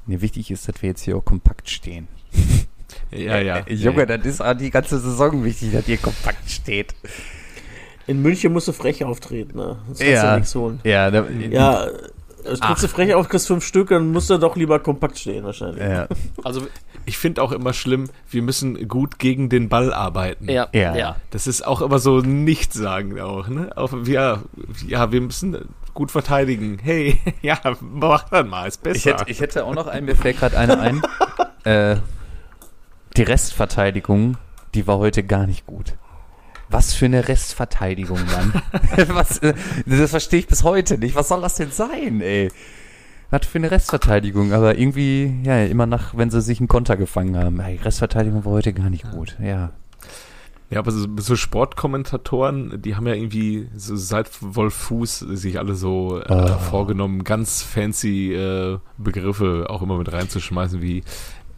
Speaker 4: Nee, wichtig ist, dass wir jetzt hier auch kompakt stehen. <laughs>
Speaker 1: ja, ja.
Speaker 4: Äh, Junge, das ist auch die ganze Saison wichtig, dass ihr kompakt steht.
Speaker 2: In München musst du frech auftreten, ne? Sonst kannst du
Speaker 4: Ja.
Speaker 2: ja nichts holen.
Speaker 4: Ja, da,
Speaker 2: Ja, Das kriegst du frech auf, kriegst fünf Stück, dann musst du doch lieber kompakt stehen wahrscheinlich.
Speaker 4: Ja.
Speaker 3: Also,
Speaker 1: Ich finde auch immer schlimm, wir müssen gut gegen den Ball arbeiten.
Speaker 3: ja,
Speaker 4: Ja.
Speaker 3: ja.
Speaker 1: Das ist auch immer so nichtssagend auch, ne? Auf, ja, ja, wir müssen gut verteidigen. Hey, <laughs> ja, mach dann mal, ist besser.
Speaker 4: Ich hätte, ich hätte auch noch einen, mir fällt gerade einer ein. <laughs> äh, die Restverteidigung, die war heute gar nicht gut. Was für eine Restverteidigung, Mann. <laughs> Was, äh, das verstehe ich bis heute nicht. Was soll das denn sein, ey? Was für eine Restverteidigung, aber irgendwie, ja, immer nach, wenn sie sich einen Konter gefangen haben. Ey, Restverteidigung war heute gar nicht gut, ja.
Speaker 1: Ja, aber so, so Sportkommentatoren, die haben ja irgendwie so seit Wolf Fuß sich alle so äh,
Speaker 4: Ah.
Speaker 1: vorgenommen, ganz fancy äh, Begriffe auch immer mit reinzuschmeißen, wie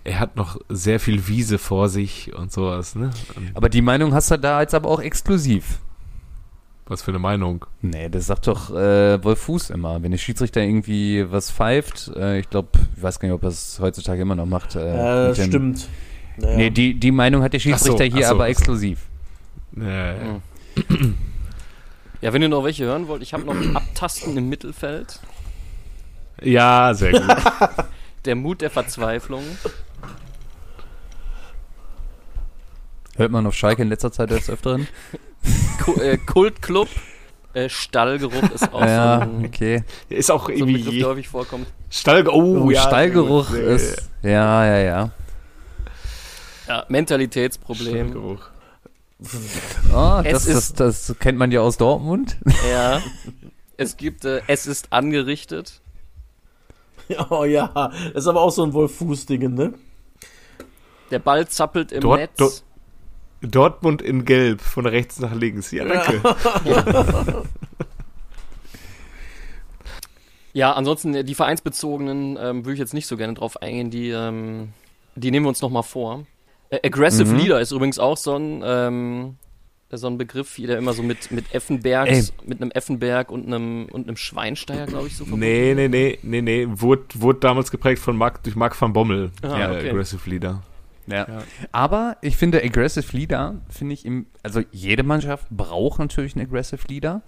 Speaker 1: er hat noch sehr viel Wiese vor sich und sowas, ne?
Speaker 4: Aber die Meinung hast du da jetzt aber auch exklusiv.
Speaker 1: was für eine Meinung.
Speaker 4: Nee, das sagt doch äh, Wolf Fuß immer. Wenn der Schiedsrichter irgendwie was pfeift, äh, ich glaube, ich weiß gar nicht, ob er es heutzutage immer noch macht. Äh,
Speaker 2: Ja, das
Speaker 4: dem-
Speaker 2: stimmt. Naja.
Speaker 4: Nee, die, die Meinung hat der Schiedsrichter
Speaker 1: so,
Speaker 4: hier
Speaker 1: so,
Speaker 4: aber
Speaker 1: so.
Speaker 4: exklusiv.
Speaker 1: Äh,
Speaker 3: Mhm. Ja, wenn ihr noch welche hören wollt, ich habe noch Abtasten im Mittelfeld.
Speaker 1: Ja, sehr gut. <laughs>
Speaker 3: Der Mut der Verzweiflung.
Speaker 4: Hört man auf Schalke in letzter Zeit des Öfteren?
Speaker 3: Äh, Kultclub. Äh, Stallgeruch ist auch
Speaker 4: ja,
Speaker 3: so, ein,
Speaker 4: okay.
Speaker 1: Ist auch
Speaker 3: so ein Begriff,
Speaker 1: irgendwie
Speaker 3: der häufig vorkommt.
Speaker 1: Stall, oh,
Speaker 4: Oh,
Speaker 1: ja,
Speaker 4: Stallgeruch
Speaker 1: sehr
Speaker 4: ist. Ja, ja, ja.
Speaker 3: Ja. Mentalitätsproblem.
Speaker 1: Stallgeruch.
Speaker 4: Oh, das, das,
Speaker 3: ist-
Speaker 4: das kennt man ja aus Dortmund.
Speaker 3: Ja. Es gibt, äh, es ist angerichtet. <laughs>
Speaker 2: Oh ja, das ist aber auch so ein Wolf-Fuß-Ding, ne?
Speaker 3: Der Ball zappelt im
Speaker 1: Dort-
Speaker 3: Netz.
Speaker 1: dort- Dortmund in Gelb, von rechts nach links. Ja, danke. <laughs>
Speaker 3: Ja, ansonsten äh, die vereinsbezogenen ähm, würde ich jetzt nicht so gerne drauf eingehen. Die, ähm, die nehmen wir uns nochmal vor. Äh, Aggressive
Speaker 4: Mhm.
Speaker 3: Leader ist übrigens auch so ein, ähm, so ein Begriff, der immer so mit, mit Effenbergs, mit einem Effenberg und einem, und einem Schweinsteiger, glaube ich, so verbunden
Speaker 1: Nee, nee, nee, nee, nee. Wurde, wurde damals geprägt von Mark, durch Mark van Bommel,
Speaker 3: Ah,
Speaker 1: der
Speaker 3: okay.
Speaker 1: Aggressive Leader.
Speaker 4: Ja.
Speaker 1: Ja.
Speaker 4: Aber ich finde Aggressive Leader, finde ich im, also jede Mannschaft braucht natürlich einen Aggressive Leader.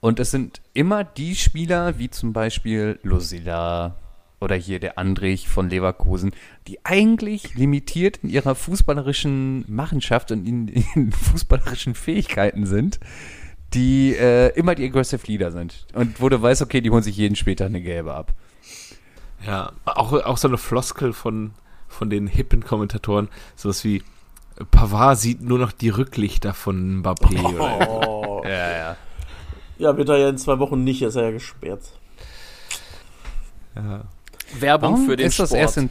Speaker 4: Und es sind immer die Spieler, wie zum Beispiel Lucilla oder hier der Andrich von Leverkusen, die eigentlich limitiert in ihrer fußballerischen Machenschaft und in, in <laughs> fußballerischen Fähigkeiten sind, die äh, immer die Aggressive Leader sind. Und wo du weißt, okay, die holen sich jeden später eine gelbe ab.
Speaker 1: Ja, auch, auch so eine Floskel von, von den hippen Kommentatoren, sowas wie Pavard sieht nur noch die Rücklichter von Mbappé. Oder,
Speaker 2: Oh. <laughs>
Speaker 4: Ja, ja.
Speaker 2: Ja, wird er ja in zwei Wochen nicht, ist er ja gesperrt.
Speaker 1: ja.
Speaker 3: Werbung
Speaker 4: Warum
Speaker 3: für den
Speaker 4: ist das
Speaker 3: Sport.
Speaker 4: erst in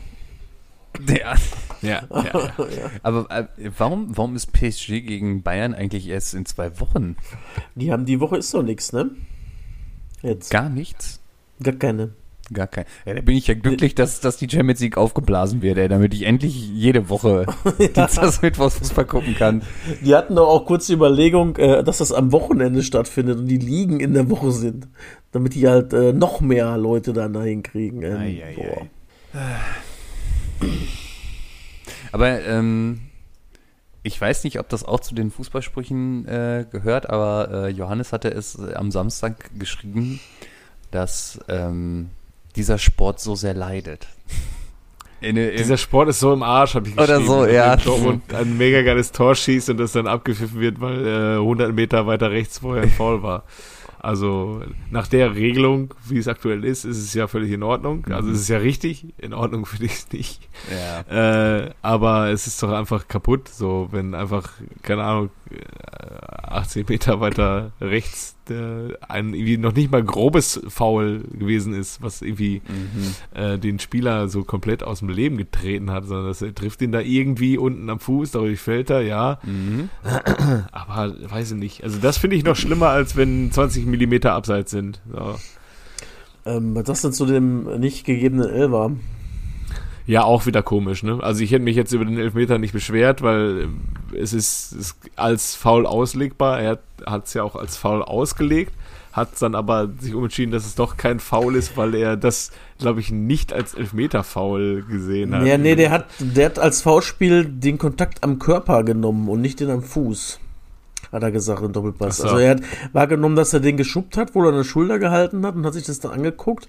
Speaker 4: ja,
Speaker 1: Ja, <laughs> ja, ja.
Speaker 4: Aber äh, warum, warum ist PSG gegen Bayern eigentlich erst in zwei Wochen?
Speaker 2: Die haben die Woche ist doch nichts, ne? Jetzt.
Speaker 4: Gar nichts?
Speaker 2: Gar keine.
Speaker 4: Gar kein. Ja, da bin ich ja glücklich, dass, dass die Champions League aufgeblasen wird, ey, damit ich endlich jede Woche <laughs> Dienstags Mittwochs Fußball gucken kann.
Speaker 2: Die hatten doch auch kurz die Überlegung, äh, dass das am Wochenende stattfindet und die Ligen in der Woche sind. Damit die halt äh, noch mehr Leute dann dahin kriegen. Ähm,
Speaker 4: Ei, ei,
Speaker 2: boah.
Speaker 4: ei. Aber ähm, ich weiß nicht, ob das auch zu den Fußballsprüchen äh, gehört, aber äh, Johannes hatte es äh, am Samstag geschrieben, dass ähm, dieser Sport so sehr leidet. In, in,
Speaker 1: Dieser Sport ist so im Arsch, habe ich
Speaker 4: Oder
Speaker 1: geschrieben.
Speaker 4: so,
Speaker 1: dass
Speaker 4: ja.
Speaker 1: Dortmund ein mega geiles Tor schießt und das dann abgepfiffen wird, weil äh, 100 Meter weiter rechts vorher ein Foul war. Also nach der Regelung, wie es aktuell ist, ist es ja völlig in Ordnung. Also es ist ja richtig. In Ordnung finde ich es nicht.
Speaker 4: ja.
Speaker 1: Äh, aber es ist doch einfach kaputt, so wenn einfach, keine Ahnung, äh, 80 Meter weiter rechts der, ein irgendwie noch nicht mal grobes Foul gewesen ist, was irgendwie
Speaker 4: Mhm.
Speaker 1: äh, den Spieler so komplett aus dem Leben getreten hat, sondern das er trifft ihn da irgendwie unten am Fuß, dadurch fällt er, ja.
Speaker 4: Mhm.
Speaker 1: Aber weiß ich nicht. Also das finde ich noch schlimmer, als wenn 20 Millimeter abseits sind. So.
Speaker 2: Ähm, was das denn zu dem nicht gegebenen Elfer?
Speaker 1: Ja, auch wieder komisch, ne? Also ich hätte mich jetzt über den Elfmeter nicht beschwert, weil äh, es ist, ist als Foul auslegbar. Er hat es ja auch als Foul ausgelegt, hat dann aber sich umentschieden, dass es doch kein Foul ist, weil er das, glaube ich, nicht als Elfmeter-Foul gesehen hat.
Speaker 2: Ja, nee, der hat, der hat als V-Spiel den Kontakt am Körper genommen und nicht den am Fuß. Hat er gesagt im Doppelpass.
Speaker 1: So.
Speaker 2: Also er hat wahrgenommen, dass er den geschubbt hat, wo er eine Schulter gehalten hat und hat sich das dann angeguckt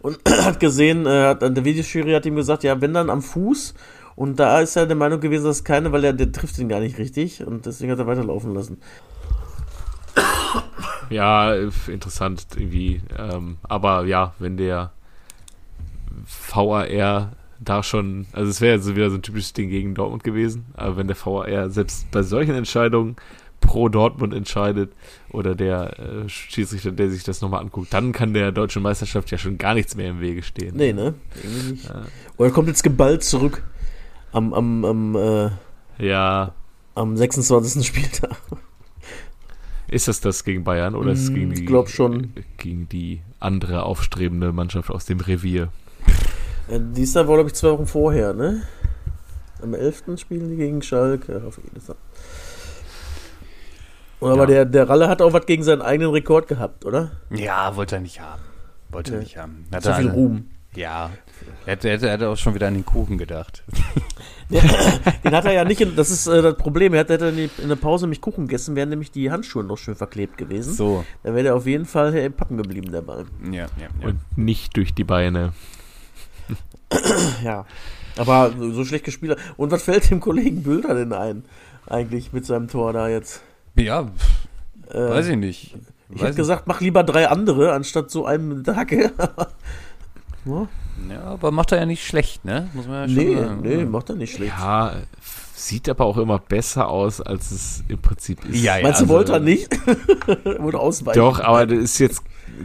Speaker 2: und <clears throat> hat gesehen, äh, hat, der Videojury hat ihm gesagt, ja, wenn dann am Fuß und da ist er der Meinung gewesen, dass keine, weil er der trifft ihn gar nicht richtig und deswegen hat er weiterlaufen lassen. <coughs>
Speaker 1: Ja, interessant irgendwie. Ähm, aber ja, wenn der VAR da schon, also es wäre jetzt wieder so ein typisches Ding gegen Dortmund gewesen, aber wenn der VAR selbst bei solchen Entscheidungen pro Dortmund entscheidet oder der äh, Schiedsrichter, der sich das nochmal anguckt, dann kann der deutschen Meisterschaft ja schon gar nichts mehr im Wege stehen.
Speaker 2: Nee, ne? Nicht. Oder kommt jetzt geballt zurück am, am, am, äh,
Speaker 1: Ja,
Speaker 2: am 26. Spieltag.
Speaker 1: ist das das gegen Bayern oder ist es
Speaker 2: Mm,
Speaker 1: gegen die,
Speaker 2: glaub schon.
Speaker 1: gegen die andere aufstrebende Mannschaft aus dem Revier?
Speaker 2: Äh, dies war, glaube ich, zwei Wochen vorher, ne? Am 11. spielen die gegen Schalke. Auf jeden Fall. Und aber
Speaker 1: Ja.
Speaker 2: der, der Ralle hat auch was gegen seinen eigenen Rekord gehabt, oder?
Speaker 4: Ja, wollte er nicht haben. Wollte er
Speaker 2: Nee.
Speaker 4: nicht haben. Hat
Speaker 2: So
Speaker 4: er
Speaker 2: viel
Speaker 4: alle-
Speaker 2: Ruhm.
Speaker 4: Ja. Er hätte, er hätte, er hätte auch schon wieder an den Kuchen gedacht. <laughs>
Speaker 2: Den hat er ja nicht, in, das ist äh, das Problem, er hätte in, die, in der Pause nämlich Kuchen gegessen, wären nämlich die Handschuhe noch schön verklebt gewesen.
Speaker 4: So.
Speaker 2: Da wäre der auf jeden Fall äh, packen geblieben, der Ball.
Speaker 4: Ja, ja, ja.
Speaker 1: Und nicht durch die Beine.
Speaker 2: Ja. Aber so, so schlecht gespielt. Und was fällt dem Kollegen Bülter denn ein? Eigentlich mit seinem Tor da jetzt?
Speaker 4: Ja,
Speaker 2: Äh,
Speaker 4: weiß ich nicht.
Speaker 2: Ich hätte gesagt, mach lieber drei andere, anstatt so der Hacke. ja, <laughs>
Speaker 4: Ja, aber macht er ja nicht schlecht, ne? Muss man ja schon
Speaker 2: nee,
Speaker 4: sagen.
Speaker 2: nee, macht er nicht schlecht.
Speaker 1: Ja, sieht aber auch immer besser aus, als es im Prinzip ist.
Speaker 4: Ja, ja.
Speaker 2: Meinst du,
Speaker 4: also- <laughs>
Speaker 2: wollte er nicht? Wurde ausweichen.
Speaker 1: Doch, aber das ist jetzt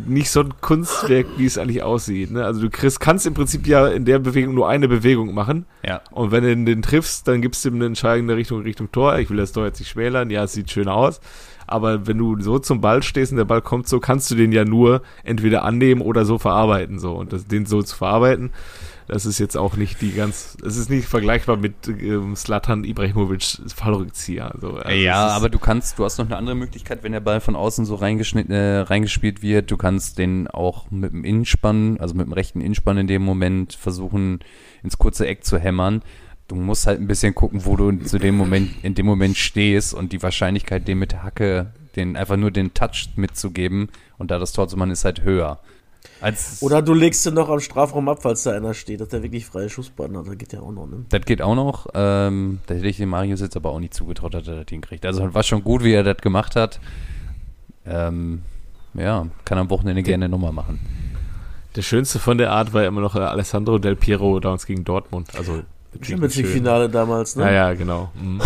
Speaker 1: nicht so ein Kunstwerk, wie es eigentlich aussieht. Ne? Also du kriegst, kannst im Prinzip ja in der Bewegung nur eine Bewegung machen.
Speaker 4: Ja.
Speaker 1: Und wenn du den triffst, dann gibst du ihm eine entscheidende Richtung Richtung Tor. Ich will das Tor jetzt nicht schmälern. Ja, es sieht schön aus. Aber wenn du so zum Ball stehst und der Ball kommt so, kannst du den ja nur entweder annehmen oder so verarbeiten. So. Und das, den so zu verarbeiten, das ist jetzt auch nicht die ganz, es ist nicht vergleichbar mit ähm, Slatan Ibrahimovic Fallrückzieher. So. Also
Speaker 4: ja, aber du kannst, du hast noch eine andere Möglichkeit, wenn der Ball von außen so reingeschnitten, äh, reingespielt wird. Du kannst den auch mit dem Innspann, also mit dem rechten Innspann in dem Moment versuchen, ins kurze Eck zu hämmern. Du musst halt ein bisschen gucken, wo du zu dem Moment, in dem Moment stehst und die Wahrscheinlichkeit, dem mit der Hacke, den einfach nur den Touch mitzugeben und da das Tor zu machen, ist halt höher. Als,
Speaker 2: Oder du legst ihn noch am Strafraum ab, falls da einer steht, dass der wirklich freie Schussbahn hat. Das geht ja auch noch, ne?
Speaker 4: Das geht auch noch. Ähm, da hätte ich dem Marius jetzt aber auch nicht zugetraut, dass er das hinkriegt. Also war schon gut, wie er das gemacht hat. Ähm, ja, kann am Wochenende gerne nochmal machen.
Speaker 1: Der schönste von der Art war immer noch Alessandro Del Piero damals gegen Dortmund. Also
Speaker 2: Champions League Finale damals, ne?
Speaker 1: Ja, ja, genau. Mhm.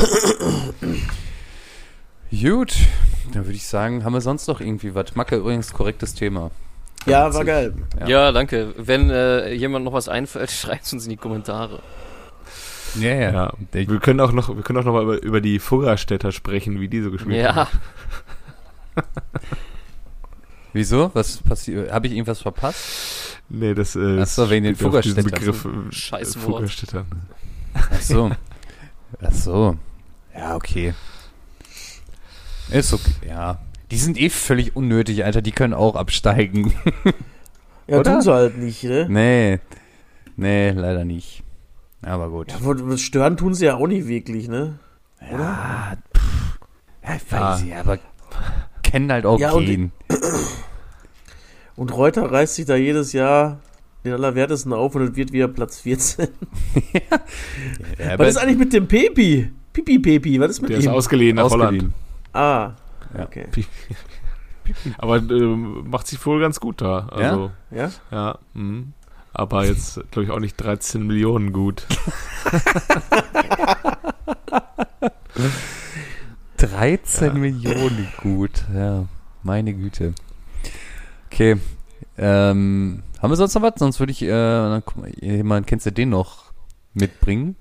Speaker 4: Gut, dann würde ich sagen, haben wir sonst noch irgendwie was? Macke übrigens korrektes Thema.
Speaker 2: Ja, war geil.
Speaker 4: Ja.
Speaker 3: Ja, danke. Wenn äh, jemand noch was einfällt, <laughs> schreibt uns in die Kommentare.
Speaker 4: Ja, ja.
Speaker 1: Ja. Wir können auch noch, wir können auch noch mal über, über die Fuggerstädter sprechen, wie die so gespielt
Speaker 3: Ja,
Speaker 1: haben. <laughs>
Speaker 4: Wieso? Was passiert? Habe ich irgendwas verpasst?
Speaker 1: Nee, das äh,
Speaker 4: Ach so, wegen den Fuggerstädtern.
Speaker 1: Begriff äh,
Speaker 3: Scheiß
Speaker 1: äh,
Speaker 3: Wort.
Speaker 1: Fuggerstädtern.
Speaker 4: Ach so. Ach so. Ja, okay. Ist okay. Ja. Die sind eh völlig unnötig, Alter. Die können auch absteigen. <laughs>
Speaker 2: Ja,
Speaker 4: Oder?
Speaker 2: tun sie halt nicht, ne?
Speaker 4: nee. Nee, leider nicht. Aber gut.
Speaker 2: Ja, stören tun sie ja auch nicht wirklich, ne?
Speaker 4: Ja, pff, ja, ich weiß
Speaker 1: Ja.
Speaker 4: nicht, aber kennen halt auch
Speaker 2: Ja, und-
Speaker 4: gehen. <coughs>
Speaker 2: Und Reuter reißt sich da jedes Jahr den Allerwertesten auf und es wird wieder Platz 14.
Speaker 4: Ja, <laughs>
Speaker 2: Was ist eigentlich mit dem Pepi? Pipi Pepi, was ist mit
Speaker 1: Der ist
Speaker 2: ihm?
Speaker 1: ausgeliehen nach
Speaker 4: ausgeliehen.
Speaker 2: ah,
Speaker 4: Ja.
Speaker 2: okay. <laughs>
Speaker 1: Aber ähm, macht sich wohl ganz gut da. Also,
Speaker 2: Ja?
Speaker 1: ja. mhm. Aber jetzt, glaube ich, auch nicht 13 Millionen gut. <laughs>
Speaker 4: 13 Millionen gut. Ja, meine Güte. Okay. Ähm, haben wir sonst noch was? Sonst würde ich, äh, dann, guck mal, jemand, kennst du den noch mitbringen?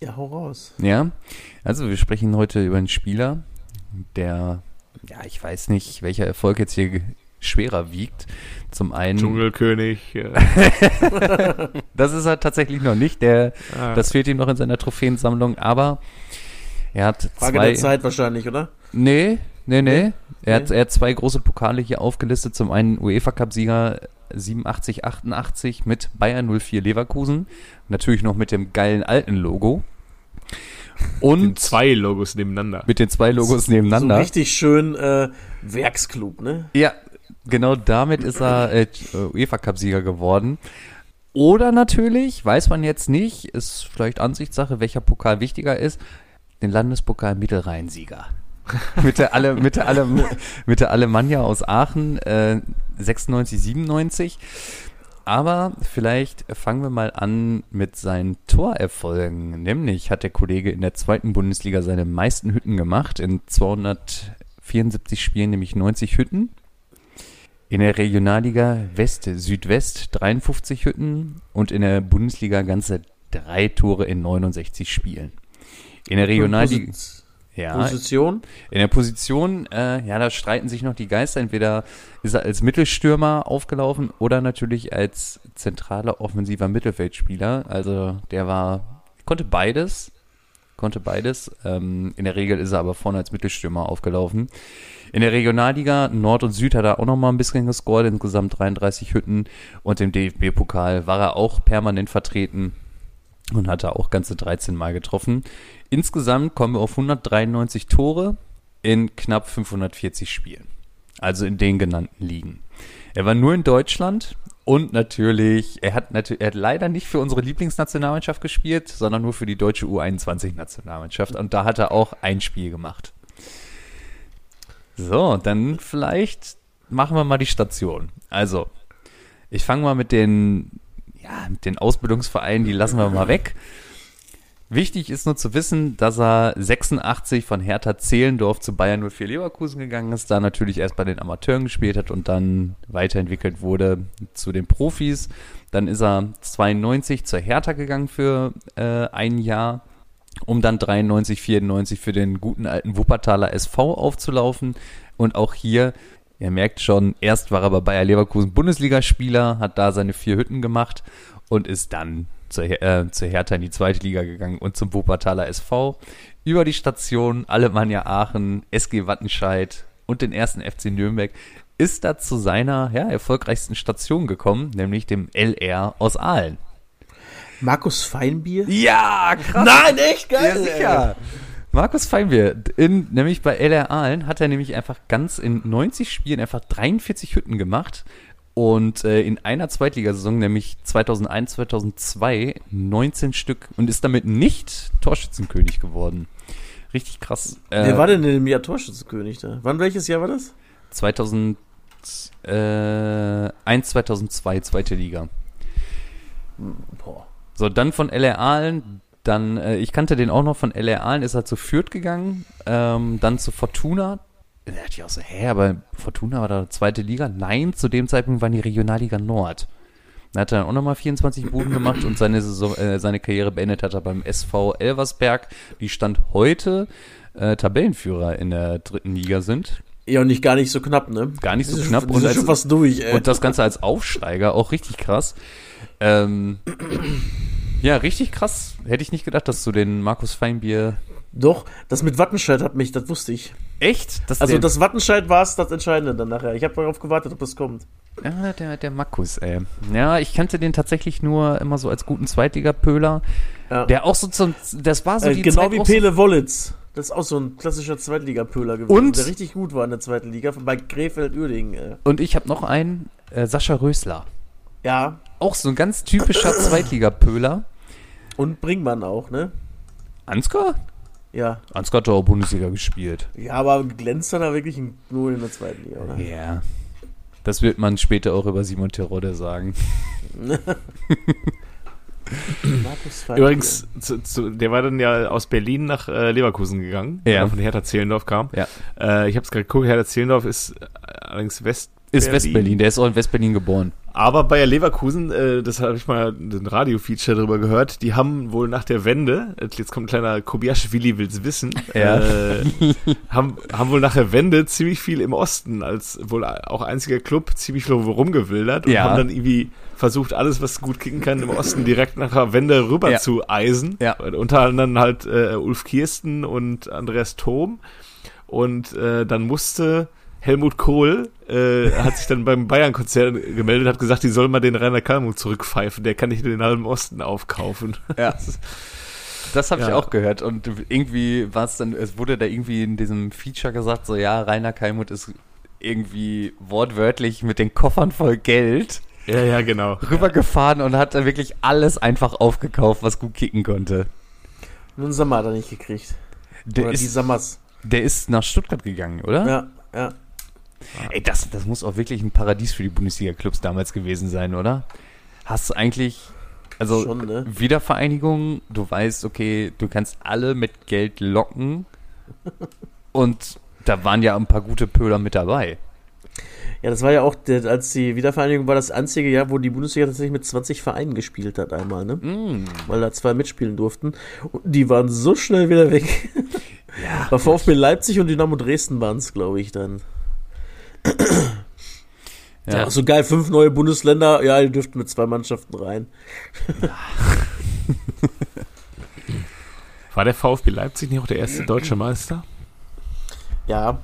Speaker 2: Ja, hau raus.
Speaker 4: Ja. Also, wir sprechen heute über einen Spieler, der, ja, ich weiß nicht, welcher Erfolg jetzt hier schwerer wiegt. Zum einen,
Speaker 1: Dschungelkönig. Äh, <laughs>
Speaker 4: das ist er tatsächlich noch nicht, der,
Speaker 1: ah,
Speaker 4: das fehlt ihm noch in seiner Trophäensammlung, aber er hat
Speaker 2: Frage
Speaker 4: zwei,
Speaker 2: der Zeit wahrscheinlich, oder?
Speaker 4: Nee, nee, nee. Er, hat,
Speaker 2: Nee?
Speaker 4: er hat zwei große Pokale hier aufgelistet. Zum einen UEFA-Cup-Sieger 87, 88 mit Bayern 04 Leverkusen. Natürlich noch mit dem geilen alten Logo. Und
Speaker 1: Und zwei Logos nebeneinander.
Speaker 4: mit den zwei Logos
Speaker 2: So
Speaker 4: nebeneinander.
Speaker 2: richtig schön äh, Werksclub, ne?
Speaker 4: Ja, genau damit ist er äh, UEFA Cup-Sieger geworden. Oder natürlich, weiß man jetzt nicht, ist vielleicht Ansichtssache, welcher Pokal wichtiger ist, den Landespokal Mittelrhein-Sieger. <laughs> mit der alle, mit der alle, mit der Alemannia aus Aachen, äh, 96, 97. Aber vielleicht fangen wir mal an mit seinen Torerfolgen. Nämlich hat der Kollege in der zweiten Bundesliga seine meisten Hütten gemacht, in 274 Spielen, nämlich 90 Hütten. In der Regionalliga West, Südwest 53 Hütten und in der Bundesliga ganze drei Tore in 69 Spielen. In der Regionalliga, ja,
Speaker 2: Position.
Speaker 4: in der Position, äh, ja, da streiten sich noch die Geister. Entweder ist er als Mittelstürmer aufgelaufen oder natürlich als zentraler offensiver Mittelfeldspieler. Also der war, konnte beides, konnte beides. Ähm, in der Regel ist er aber vorne als Mittelstürmer aufgelaufen. In der Regionalliga Nord und Süd hat er auch noch mal ein bisschen gescored, insgesamt 33 Hütten. Und im DFB-Pokal war er auch permanent vertreten und hatte auch ganze 13 Mal getroffen. Insgesamt kommen wir auf 193 Tore in knapp 540 Spielen. Also in den genannten Ligen. Er war nur in Deutschland und natürlich, er hat, natürlich, er hat leider nicht für unsere Lieblingsnationalmannschaft gespielt, sondern nur für die deutsche U21-Nationalmannschaft. Und da hat er auch ein Spiel gemacht. So, dann vielleicht machen wir mal die Station. Also, ich fange mal mit den, ja, mit den Ausbildungsvereinen, die lassen wir mal weg. Wichtig ist nur zu wissen, dass er 86 von Hertha Zehlendorf zu Bayern 04 Leverkusen gegangen ist, da natürlich erst bei den Amateuren gespielt hat und dann weiterentwickelt wurde zu den Profis. Dann ist er 92 zur Hertha gegangen für äh, ein Jahr, um dann 93, 94 für den guten alten Wuppertaler SV aufzulaufen. Und auch hier, ihr merkt schon, erst war er bei Bayer Leverkusen Bundesligaspieler, hat da seine vier Hütten gemacht und ist dann zur, äh, zur Hertha in die zweite Liga gegangen und zum Wuppertaler SV. Über die Station Alemannia Aachen, SG Wattenscheid und den ersten FC Nürnberg ist er zu seiner ja, erfolgreichsten Station gekommen, nämlich dem LR aus Aalen.
Speaker 2: Markus Feinbier?
Speaker 4: Ja, krass.
Speaker 2: Nein, echt geil.
Speaker 4: Ja, sicher. Markus Feinbier, in, nämlich bei LR Aalen hat er nämlich einfach ganz in 90 Spielen einfach 43 Hütten gemacht und äh, in einer Zweitligasaison, nämlich 2001, 2002, 19 Stück und ist damit nicht Torschützenkönig geworden. Richtig krass. Äh,
Speaker 2: Wer war denn in dem Jahr Torschützenkönig da? Wann, welches Jahr war das?
Speaker 4: 2001, äh, 2002, zweite Liga.
Speaker 2: Boah.
Speaker 4: So, dann von LR Aalen, dann, äh, ich kannte den auch noch von LR Aalen, ist er zu Fürth gegangen, ähm, dann zu Fortuna. Da dachte ich auch so, hä, aber Fortuna war da zweite Liga? Nein, zu dem Zeitpunkt waren die Regionalliga Nord. Da hat er dann auch nochmal 24 Buden gemacht und seine, Saison, äh, seine Karriere beendet hat er beim SV Elversberg, die Stand heute äh, Tabellenführer in der dritten Liga sind.
Speaker 2: Ja, und nicht gar nicht so knapp, ne?
Speaker 4: Gar nicht so
Speaker 2: sind
Speaker 4: knapp
Speaker 2: Die
Speaker 4: und als-
Speaker 2: schon fast durch, ey.
Speaker 4: Und das Ganze als Aufsteiger, auch richtig krass. Ähm, <clears throat> ja, richtig krass. Hätte ich nicht gedacht, dass du den Markus Feinbier.
Speaker 2: Doch, das mit Wattenscheid hat mich, das wusste ich.
Speaker 4: Echt? Das
Speaker 2: Also das Wattenscheid war es das Entscheidende dann nachher. Ich habe darauf gewartet, ob das kommt.
Speaker 4: Ja, der, der Markus, ey. Ja, ich kannte den tatsächlich nur immer so als guten Zweitliga-Pöler.
Speaker 2: Ja.
Speaker 4: Der auch so zum. Das war so
Speaker 2: äh,
Speaker 4: die
Speaker 2: genau
Speaker 4: Zeit
Speaker 2: wie
Speaker 4: auch so-
Speaker 2: Pele Wollitz. Das ist auch so ein klassischer Zweitliga-Pöler gewesen,
Speaker 4: Und-
Speaker 2: der richtig gut war in der zweiten Liga, bei Krefeld-Uerdingen.
Speaker 4: Und ich habe noch einen, äh, Sascha Rösler.
Speaker 2: Ja,
Speaker 4: Auch so ein ganz typischer Zweitliga-Pöler.
Speaker 2: und Bringmann auch, ne?
Speaker 4: Ansgar?
Speaker 2: Ja.
Speaker 4: Ansgar hat auch Bundesliga gespielt.
Speaker 2: Ja, aber glänzt dann da wirklich nur in der zweiten Liga, oder?
Speaker 4: Ja. Das wird man später auch über Simon Terodde sagen. <laughs>
Speaker 1: Übrigens, zu, zu, der war dann ja aus Berlin nach äh, Leverkusen gegangen,
Speaker 4: Ja.
Speaker 1: er von Hertha Zehlendorf kam.
Speaker 4: Ja.
Speaker 1: Äh, ich habe es gerade geguckt, Hertha Zehlendorf ist äh, allerdings West.
Speaker 4: Ist Westberlin, der ist auch in Westberlin geboren.
Speaker 1: Aber Bayer Leverkusen, äh, das habe ich mal ein Radio-Feature darüber gehört, die haben wohl nach der Wende, äh, jetzt kommt ein kleiner Kobiaschwili will's wissen, <laughs>
Speaker 4: Ja.
Speaker 1: äh, haben, haben wohl nach der Wende ziemlich viel im Osten als wohl auch einziger Club ziemlich viel rumgewildert und
Speaker 4: Ja.
Speaker 1: haben dann irgendwie versucht, alles, was gut kicken kann, im Osten direkt nach der Wende rüber
Speaker 4: Ja.
Speaker 1: zu eisen. Unter anderem halt äh, Ulf Kirsten und Andreas Thom. Und äh, dann musste Helmut Kohl äh, hat sich dann beim Bayern-Konzert gemeldet, hat gesagt, die sollen mal den Rainer Kalmund zurückpfeifen, der kann nicht den halben Osten aufkaufen.
Speaker 4: Ja. <laughs> Das habe ich
Speaker 1: Ja.
Speaker 4: auch gehört. Und irgendwie war es dann, es wurde da irgendwie in diesem Feature gesagt, so ja, Rainer Kalmuth ist irgendwie wortwörtlich mit den Koffern voll Geld
Speaker 1: Ja, ja, genau.
Speaker 4: rübergefahren und hat da wirklich alles einfach aufgekauft, was gut kicken konnte.
Speaker 2: Nur einen Sommer hat er nicht gekriegt.
Speaker 4: Der
Speaker 2: Oder die
Speaker 4: ist,
Speaker 2: Sammers.
Speaker 4: der ist nach Stuttgart gegangen, oder?
Speaker 2: Ja, ja.
Speaker 4: Ey, das, das muss auch wirklich ein Paradies für die Bundesliga-Clubs damals gewesen sein, oder? Hast du eigentlich, also
Speaker 2: Schon, ne?
Speaker 4: Wiedervereinigung, du weißt, okay, du kannst alle mit Geld locken <laughs> und da waren ja ein paar gute Pöler mit dabei.
Speaker 2: Ja, das war ja auch, als die Wiedervereinigung war das einzige Jahr, wo die Bundesliga tatsächlich mit 20 Vereinen gespielt hat einmal, ne?
Speaker 4: Mm.
Speaker 2: Weil da zwei mitspielen durften. Und die waren so schnell wieder weg. Ja. Bei VfB Leipzig und Dynamo Dresden waren es, glaube ich, dann.
Speaker 4: Ja.
Speaker 2: Ach so geil, fünf neue Bundesländer, ja, die dürften mit zwei Mannschaften rein.
Speaker 1: War der VfB Leipzig nicht auch der erste deutsche Meister?
Speaker 2: Ja,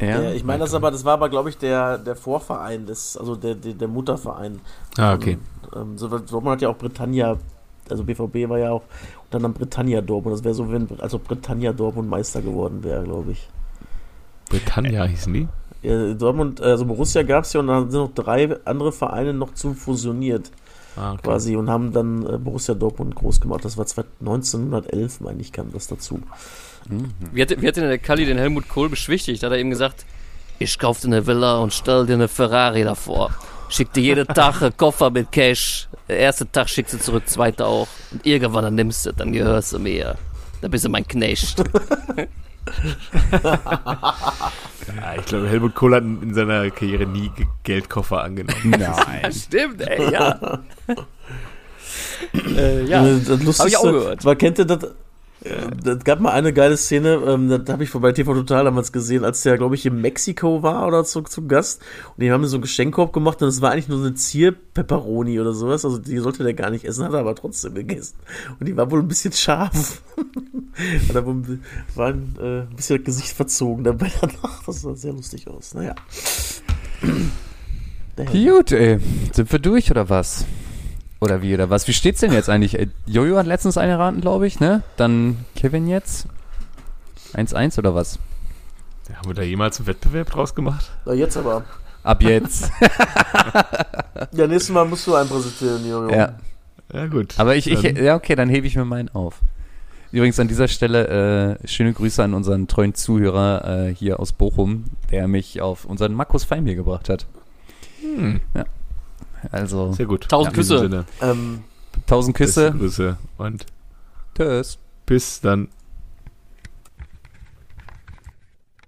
Speaker 4: Ja,
Speaker 2: der, ich meine das aber, das war aber, glaube ich, der, der Vorverein, des, also der, der, der Mutterverein.
Speaker 1: Ah, okay.
Speaker 2: Ähm, so, Dortmund hat ja auch Britannia, also BVB war ja auch unter anderem Britannia Dortmund. Das wäre so, wenn, als ob Britannia Dortmund Meister geworden wäre, glaube ich.
Speaker 1: Britannia hießen die?
Speaker 2: Ja, Dortmund, also Borussia gab es ja und dann sind noch drei andere Vereine noch zu fusioniert
Speaker 1: Ah, okay.
Speaker 2: quasi und haben dann äh, Borussia Dortmund groß gemacht. Das war 1911, meine ich, kam das dazu.
Speaker 3: Wie hat, wie hat denn der Kalli den Helmut Kohl beschwichtigt? Hat er eben gesagt, ich kauf dir eine Villa und stell dir eine Ferrari davor. Schick dir jeden Tag einen Koffer mit Cash. Der erste Tag schickst du zurück, zweiter auch. Und irgendwann dann nimmst du, dann gehörst du mir. Dann bist du mein Knecht. <laughs>
Speaker 1: Ja, ich glaube, Helmut Kohl hat in seiner Karriere nie Ge- Geldkoffer angenommen.
Speaker 4: Nein. <laughs>
Speaker 3: Stimmt, ey, ja. äh, ja.
Speaker 2: Das Lustigste,
Speaker 3: Hab ich auch gehört.
Speaker 2: War, kennt ihr das? Das gab mal eine geile Szene, ähm, das habe ich bei TV Total damals gesehen, als der, glaube ich, in Mexiko war oder zu, zu Gast. Und die haben mir so einen Geschenkkorb gemacht und es war eigentlich nur eine Zier-Pepperoni oder sowas. Also die sollte der gar nicht essen, hat er aber trotzdem gegessen. Und die war wohl ein bisschen scharf. <laughs> hat er wohl, war ein, äh, ein bisschen das Gesicht verzogen dabei danach. Das sah sehr lustig aus. Naja. <clears throat>
Speaker 4: Gut, ey. Sind wir durch oder was? Oder wie oder was? Wie steht's denn jetzt eigentlich? Äh, Jojo hat letztens eine erraten, glaube ich, ne? Dann Kevin jetzt. 1-1 oder was?
Speaker 1: Haben wir da jemals einen Wettbewerb draus gemacht?
Speaker 2: Na, jetzt aber.
Speaker 4: Ab jetzt. <laughs> <laughs>
Speaker 2: Ja, nächstes Mal musst du einen präsentieren, Jojo.
Speaker 4: ja.
Speaker 1: Ja, gut.
Speaker 4: Aber ich, ich, ja, okay, dann hebe ich mir meinen auf. Übrigens an dieser Stelle äh, schöne Grüße an unseren treuen Zuhörer äh, hier aus Bochum, der mich auf unseren Markus Feinbier gebracht hat.
Speaker 1: Hm,
Speaker 4: Also
Speaker 1: sehr gut.
Speaker 3: Tausend
Speaker 1: diesem
Speaker 3: Küsse.
Speaker 2: Ähm,
Speaker 4: tausend
Speaker 1: beste
Speaker 4: Küsse.
Speaker 1: Grüße und
Speaker 4: Tschüss.
Speaker 1: bis dann.